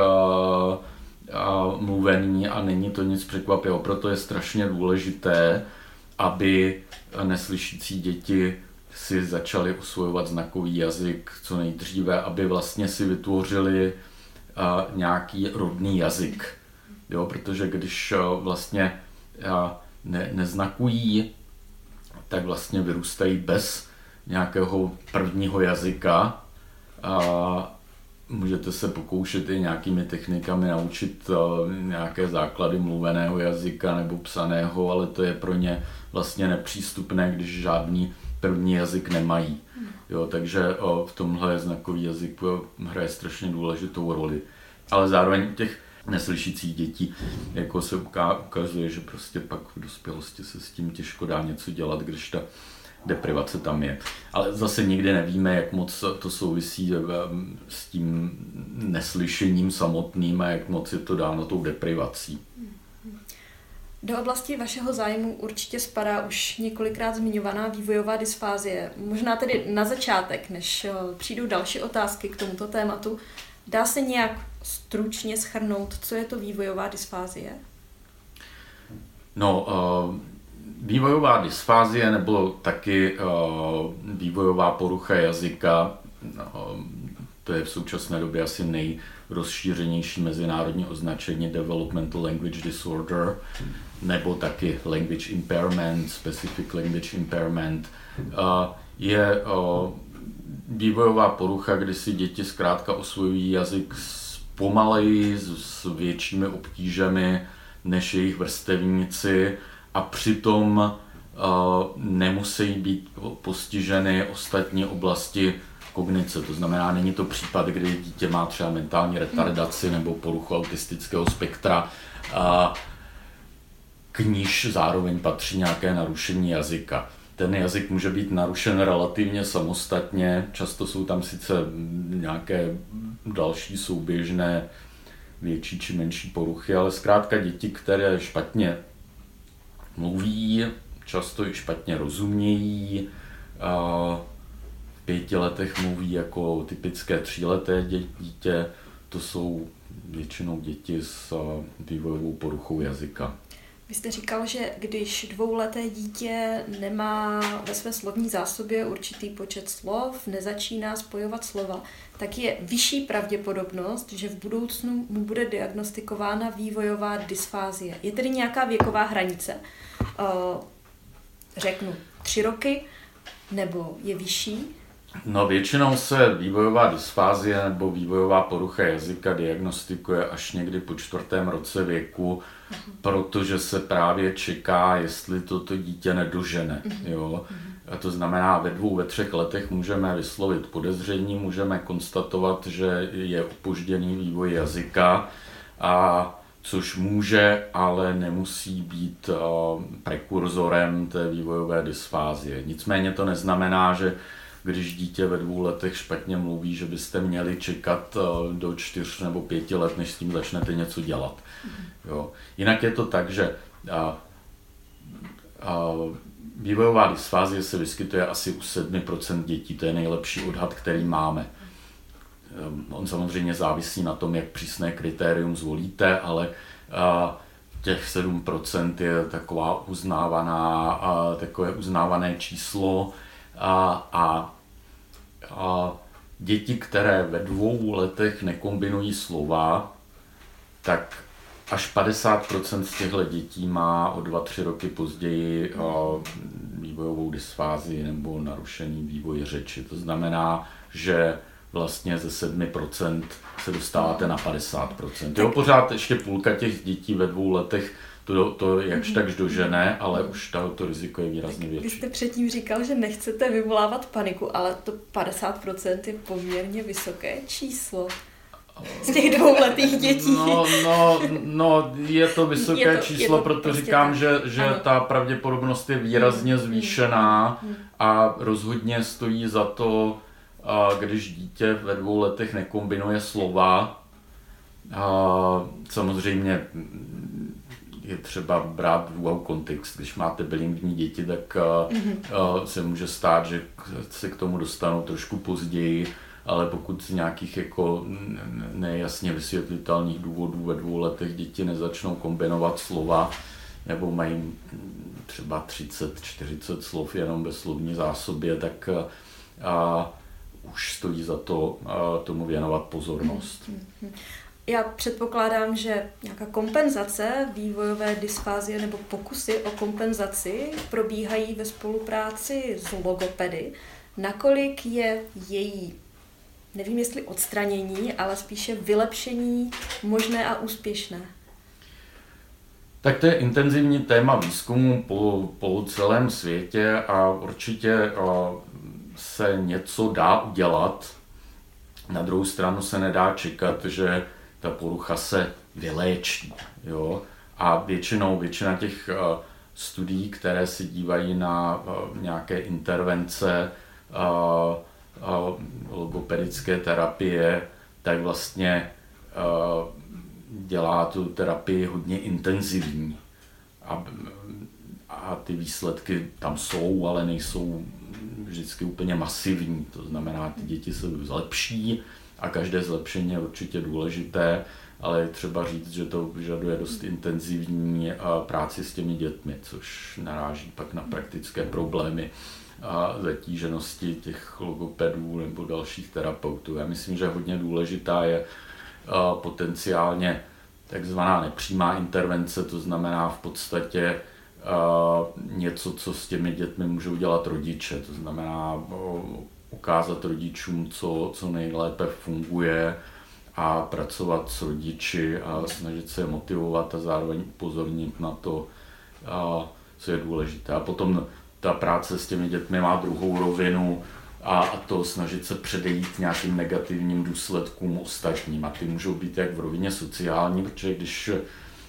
a mluvený a není to nic překvapivého. Proto je strašně důležité, aby neslyšící děti si začali osvojovat znakový jazyk co nejdříve, aby vlastně si vytvořili nějaký rodný jazyk. Jo, protože když vlastně ne, neznakují, tak vlastně vyrůstají bez nějakého prvního jazyka a Můžete se pokoušet i nějakými technikami naučit uh, nějaké základy mluveného jazyka nebo psaného, ale to je pro ně vlastně nepřístupné, když žádný první jazyk nemají. Jo, takže uh, v tomhle znakový jazyk uh, hraje strašně důležitou roli. Ale zároveň těch neslyšících dětí jako se ukazuje, že prostě pak v dospělosti se s tím těžko dá něco dělat, když ta deprivace tam je. Ale zase nikdy nevíme, jak moc to souvisí eh, s tím neslyšením samotným a jak moc je to dáno tou deprivací. Do oblasti vašeho zájmu určitě spadá už několikrát zmiňovaná vývojová dysfázie. Možná tedy na začátek, než eh, přijdou další otázky k tomuto tématu, dá se nějak stručně schrnout, co je to vývojová dysfázie? No, uh Vývojová dysfázie nebo taky uh, vývojová porucha jazyka, uh, to je v současné době asi nejrozšířenější mezinárodní označení Developmental Language Disorder, nebo taky Language Impairment, Specific Language Impairment, uh, je uh, vývojová porucha, kdy si děti zkrátka osvojují jazyk pomaleji, s většími obtížemi než jejich vrstevníci, a přitom uh, nemusí být postiženy ostatní oblasti kognice. To znamená, není to případ, kdy dítě má třeba mentální retardaci nebo poruchu autistického spektra, k níž zároveň patří nějaké narušení jazyka. Ten jazyk může být narušen relativně samostatně, často jsou tam sice nějaké další souběžné větší či menší poruchy, ale zkrátka děti, které špatně mluví, často i špatně rozumějí. V pěti letech mluví jako typické tříleté dítě. To jsou většinou děti s vývojovou poruchou jazyka. Vy jste říkal, že když dvouleté dítě nemá ve své slovní zásobě určitý počet slov, nezačíná spojovat slova, tak je vyšší pravděpodobnost, že v budoucnu mu bude diagnostikována vývojová dysfázie. Je tedy nějaká věková hranice, uh, řeknu tři roky, nebo je vyšší? No většinou se vývojová dysfázie nebo vývojová porucha jazyka diagnostikuje až někdy po čtvrtém roce věku. Protože se právě čeká, jestli toto dítě nedožene. Uh-huh. Jo? Uh-huh. A to znamená, ve dvou, ve třech letech můžeme vyslovit podezření, můžeme konstatovat, že je opožděný vývoj jazyka, a což může, ale nemusí být prekurzorem té vývojové dysfázie. Nicméně to neznamená, že když dítě ve dvou letech špatně mluví, že byste měli čekat do čtyř nebo pěti let, než s tím začnete něco dělat. Jo. Jinak je to tak, že a, a, vývojová dysfázie se vyskytuje asi u 7% dětí, to je nejlepší odhad, který máme. Ehm, on samozřejmě závisí na tom, jak přísné kritérium zvolíte, ale těch 7% je taková uznávaná, takové uznávané číslo a, a, a děti, které ve dvou letech nekombinují slova, tak až 50% z těchto dětí má o 2-3 roky později vývojovou dysfázii nebo narušený vývoj řeči. To znamená, že vlastně ze 7% se dostáváte na 50%. Jo, pořád ještě půlka těch dětí ve dvou letech to, to jakž mhm. takž dožené, ale už to, to riziko je výrazně větší. Vy jste předtím říkal, že nechcete vyvolávat paniku, ale to 50% je poměrně vysoké číslo z těch dvouletých dětí. No, no, no je to vysoké je to, číslo, je to proto prostě říkám, tak. že, že ta pravděpodobnost je výrazně hmm. zvýšená hmm. a rozhodně stojí za to, když dítě ve dvou letech nekombinuje slova. Samozřejmě je třeba brát v úvahu kontext. Když máte bilingvní děti, tak mm-hmm. se může stát, že se k tomu dostanou trošku později ale pokud z nějakých jako nejasně vysvětlitelných důvodů ve dvou letech děti nezačnou kombinovat slova, nebo mají třeba 30-40 slov jenom ve slovní zásobě, tak a, už stojí za to a, tomu věnovat pozornost. Já předpokládám, že nějaká kompenzace vývojové dysfázie nebo pokusy o kompenzaci probíhají ve spolupráci s logopedy. Nakolik je její nevím jestli odstranění, ale spíše vylepšení možné a úspěšné? Tak to je intenzivní téma výzkumu po, po celém světě a určitě se něco dá udělat. Na druhou stranu se nedá čekat, že ta porucha se vyléčí. Jo? A většinou, většina těch studií, které se dívají na nějaké intervence, logopedické terapie, tak vlastně dělá tu terapii hodně intenzivní. A, a ty výsledky tam jsou, ale nejsou vždycky úplně masivní. To znamená, ty děti se zlepší a každé zlepšení je určitě důležité, ale je třeba říct, že to vyžaduje dost intenzivní práci s těmi dětmi, což naráží pak na praktické problémy a zatíženosti těch logopedů nebo dalších terapeutů. Já myslím, že hodně důležitá je potenciálně takzvaná nepřímá intervence, to znamená v podstatě něco, co s těmi dětmi můžou dělat rodiče, to znamená ukázat rodičům, co, co nejlépe funguje a pracovat s rodiči a snažit se je motivovat a zároveň upozornit na to, co je důležité. A potom ta práce s těmi dětmi má druhou rovinu a, a to snažit se předejít nějakým negativním důsledkům ostatním. A ty můžou být jak v rovině sociální, protože když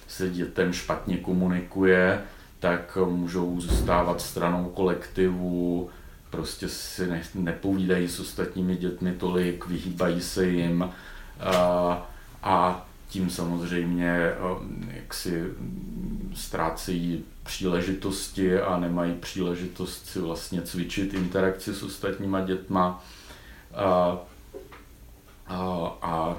se dětem špatně komunikuje, tak můžou zůstávat stranou kolektivu, prostě si ne, nepovídají s ostatními dětmi tolik, vyhýbají se jim a, a tím samozřejmě jak si ztrácejí příležitosti a nemají příležitost si vlastně cvičit interakci s ostatníma dětma. A, a, a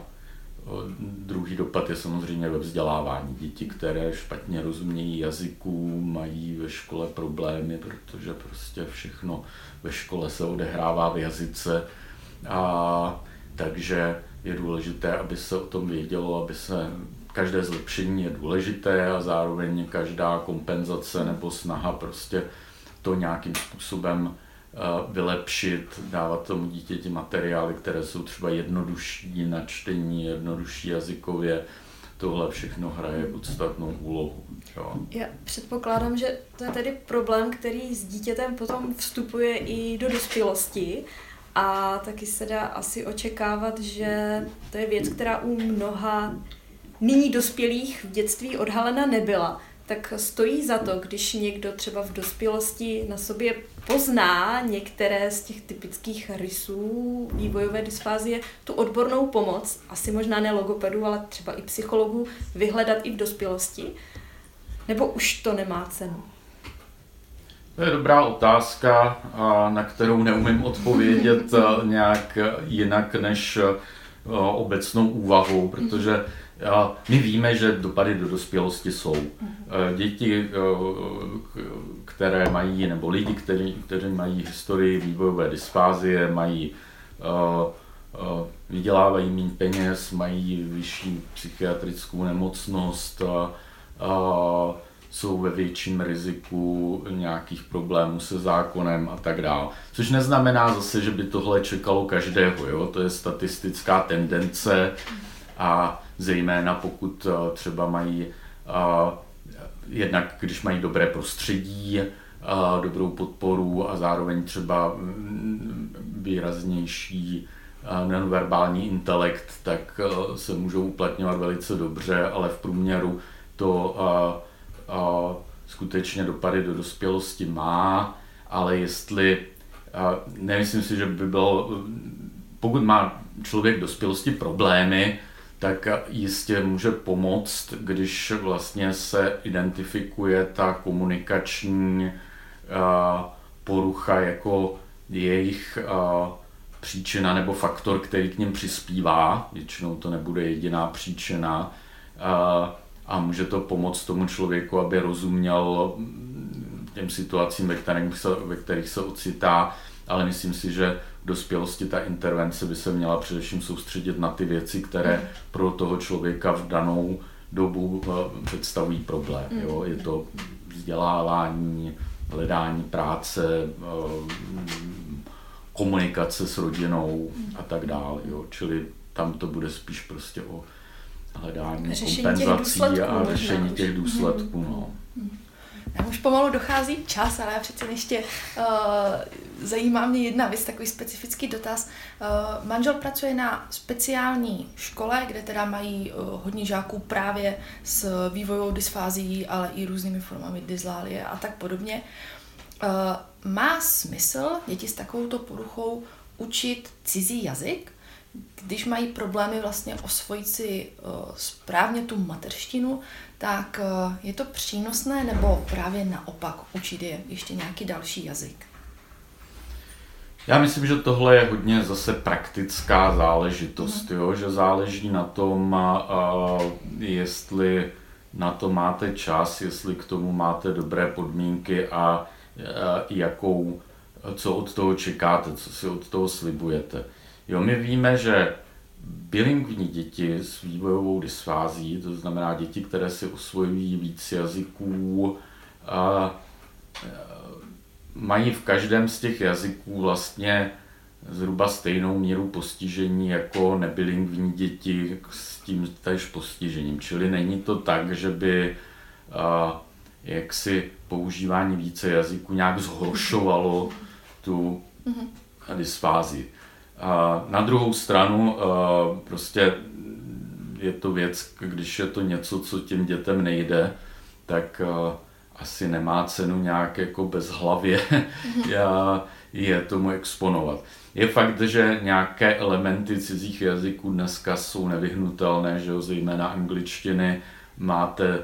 druhý dopad je samozřejmě ve vzdělávání. Děti, které špatně rozumějí jazyku, mají ve škole problémy, protože prostě všechno ve škole se odehrává v jazyce. A, takže je důležité, aby se o tom vědělo, aby se každé zlepšení je důležité a zároveň každá kompenzace nebo snaha prostě to nějakým způsobem eh, vylepšit, dávat tomu dítěti materiály, které jsou třeba jednodušší na čtení, jednodušší jazykově, tohle všechno hraje podstatnou úlohu. Jo. Já předpokládám, že to je tedy problém, který s dítětem potom vstupuje i do dospělosti. A taky se dá asi očekávat, že to je věc, která u mnoha nyní dospělých v dětství odhalena nebyla. Tak stojí za to, když někdo třeba v dospělosti na sobě pozná některé z těch typických rysů vývojové dysfázie, tu odbornou pomoc, asi možná ne logopedu, ale třeba i psychologu, vyhledat i v dospělosti? Nebo už to nemá cenu? To je dobrá otázka, na kterou neumím odpovědět eh, nějak jinak než eh, obecnou úvahou, protože my víme, že dopady do dospělosti jsou. Eh, děti, které mají, nebo lidi, kteří, kteří mají historii vývojové dysfázie, mají vydělávají méně peněz, mají vyšší psychiatrickou nemocnost, jsou ve větším riziku nějakých problémů se zákonem a tak dále. Což neznamená zase, že by tohle čekalo každého, jo? to je statistická tendence a zejména pokud eh, třeba mají uh, jednak když mají dobré prostředí, uh, dobrou podporu a zároveň třeba mm, výraznější nonverbální intelekt, tak se můžou uplatňovat velice dobře, ale v průměru to skutečně dopady do dospělosti má, ale jestli, nemyslím si, že by bylo, pokud má člověk dospělosti problémy, tak jistě může pomoct, když vlastně se identifikuje ta komunikační porucha jako jejich příčina nebo faktor, který k ním přispívá. Většinou to nebude jediná příčina a může to pomoct tomu člověku, aby rozuměl těm situacím, ve kterých se, ve kterých se ocitá, ale myslím si, že v dospělosti ta intervence by se měla především soustředit na ty věci, které pro toho člověka v danou dobu eh, představují problém. Jo? Je to vzdělávání, hledání práce, eh, komunikace s rodinou a tak dále. Jo? Čili tam to bude spíš prostě o hledání řešení kompenzací a řešení těch důsledků. No. Já už pomalu dochází čas, ale já přece ještě uh, zajímá mě jedna věc, takový specifický dotaz. Uh, manžel pracuje na speciální škole, kde teda mají uh, hodně žáků právě s vývojovou dysfází, ale i různými formami dyslálie a tak podobně. Uh, má smysl děti s takovouto poruchou učit cizí jazyk? když mají problémy vlastně osvojit si uh, správně tu mateřštinu, tak uh, je to přínosné nebo právě naopak učit je ještě nějaký další jazyk? Já myslím, že tohle je hodně zase praktická záležitost, mm. jo? že záleží na tom, uh, jestli na to máte čas, jestli k tomu máte dobré podmínky a uh, jakou, co od toho čekáte, co si od toho slibujete. Jo, my víme, že bilingvní děti s vývojovou dysfází, to znamená děti, které si osvojují víc jazyků, a, mají v každém z těch jazyků vlastně zhruba stejnou míru postižení jako nebilingvní děti s tím tež postižením. Čili není to tak, že by a, jaksi používání více jazyků nějak zhoršovalo tu mhm. A na druhou stranu prostě je to věc, když je to něco, co těm dětem nejde, tak asi nemá cenu nějak jako bezhlavě je tomu exponovat. Je fakt, že nějaké elementy cizích jazyků dneska jsou nevyhnutelné, že jo, zejména angličtiny, máte e,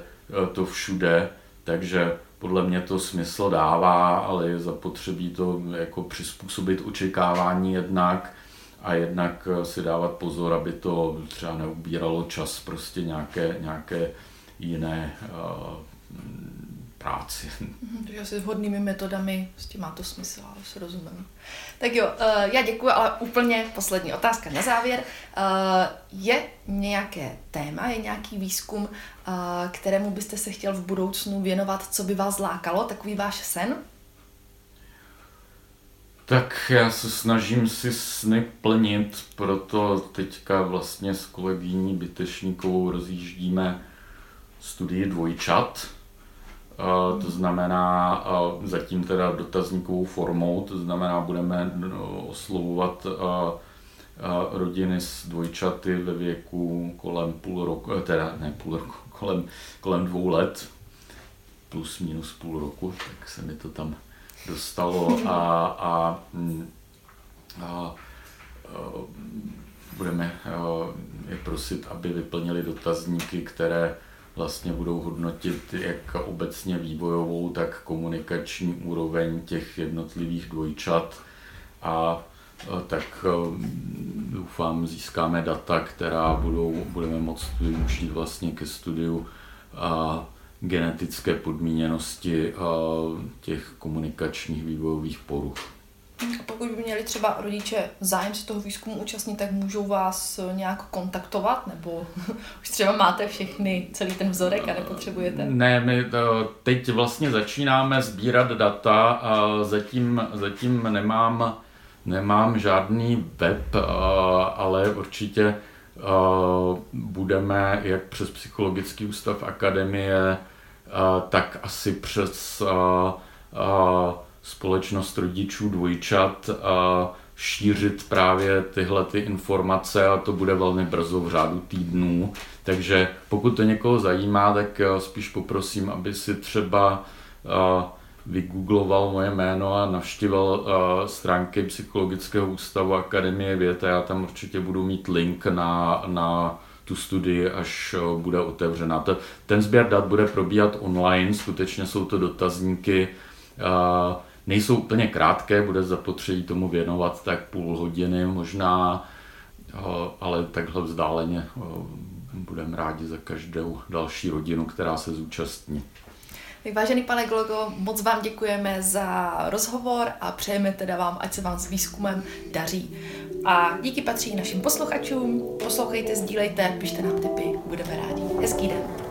to všude, takže podle mě to smysl dává, ale je zapotřebí to jako přizpůsobit očekávání jednak a jednak eh, si dávat pozor, aby to třeba neubíralo čas prostě nějaké, nějaké jiné uh, práci. Mhm, takže asi vhodnými metodami s tím má to smysl, ale se rozumím. Tak jo, uh, já děkuji, ale úplně poslední otázka na závěr. Je nějaké téma, je nějaký výzkum, kterému byste se chtěl v budoucnu věnovat, co by vás lákalo, takový váš sen? Tak já se snažím si sny plnit, proto teďka vlastně s kolegyní Bytešníkovou rozjíždíme studii dvojčat. To znamená zatím teda dotazníkovou formou, to znamená budeme no, oslovovat rodiny s dvojčaty ve věku kolem půl roku, eh, teda ne půl roku, kolem, kolem dvou let, plus minus půl roku, tak se mi to tam dostalo a, a, mm, a, a budeme je prosit, aby vyplnili dotazníky, které vlastně budou hodnotit jak obecně vývojovou, tak komunikační úroveň těch jednotlivých dvojčat. A tak doufám získáme data, která budou, budeme moct využít vlastně ke studiu a genetické podmíněnosti těch komunikačních vývojových poruch. A pokud by měli třeba rodiče zájem se toho výzkumu účastnit, tak můžou vás nějak kontaktovat, nebo už třeba máte všechny, celý ten vzorek a nepotřebujete? Ne, my eh, teď vlastně začínáme sbírat data a zatím, zatím nemám, nemám žádný web, ale určitě budeme jak přes Psychologický ústav akademie, tak asi přes společnost rodičů dvojčat šířit právě tyhle ty informace a to bude velmi brzo v řádu týdnů. Takže pokud to někoho zajímá, tak spíš poprosím, aby si třeba vygoogloval moje jméno a navštívil stránky Psychologického ústavu Akademie věd já tam určitě budu mít link na, na tu studii, až bude otevřena. Ten sběr dat bude probíhat online, skutečně jsou to dotazníky, nejsou úplně krátké, bude zapotřebí tomu věnovat tak půl hodiny možná, ale takhle vzdáleně budeme rádi za každou další rodinu, která se zúčastní. Tak vážený pane Glogo, moc vám děkujeme za rozhovor a přejeme teda vám, ať se vám s výzkumem daří. A díky patří našim posluchačům. Poslouchejte, sdílejte, pište nám tipy, budeme rádi. Hezký den.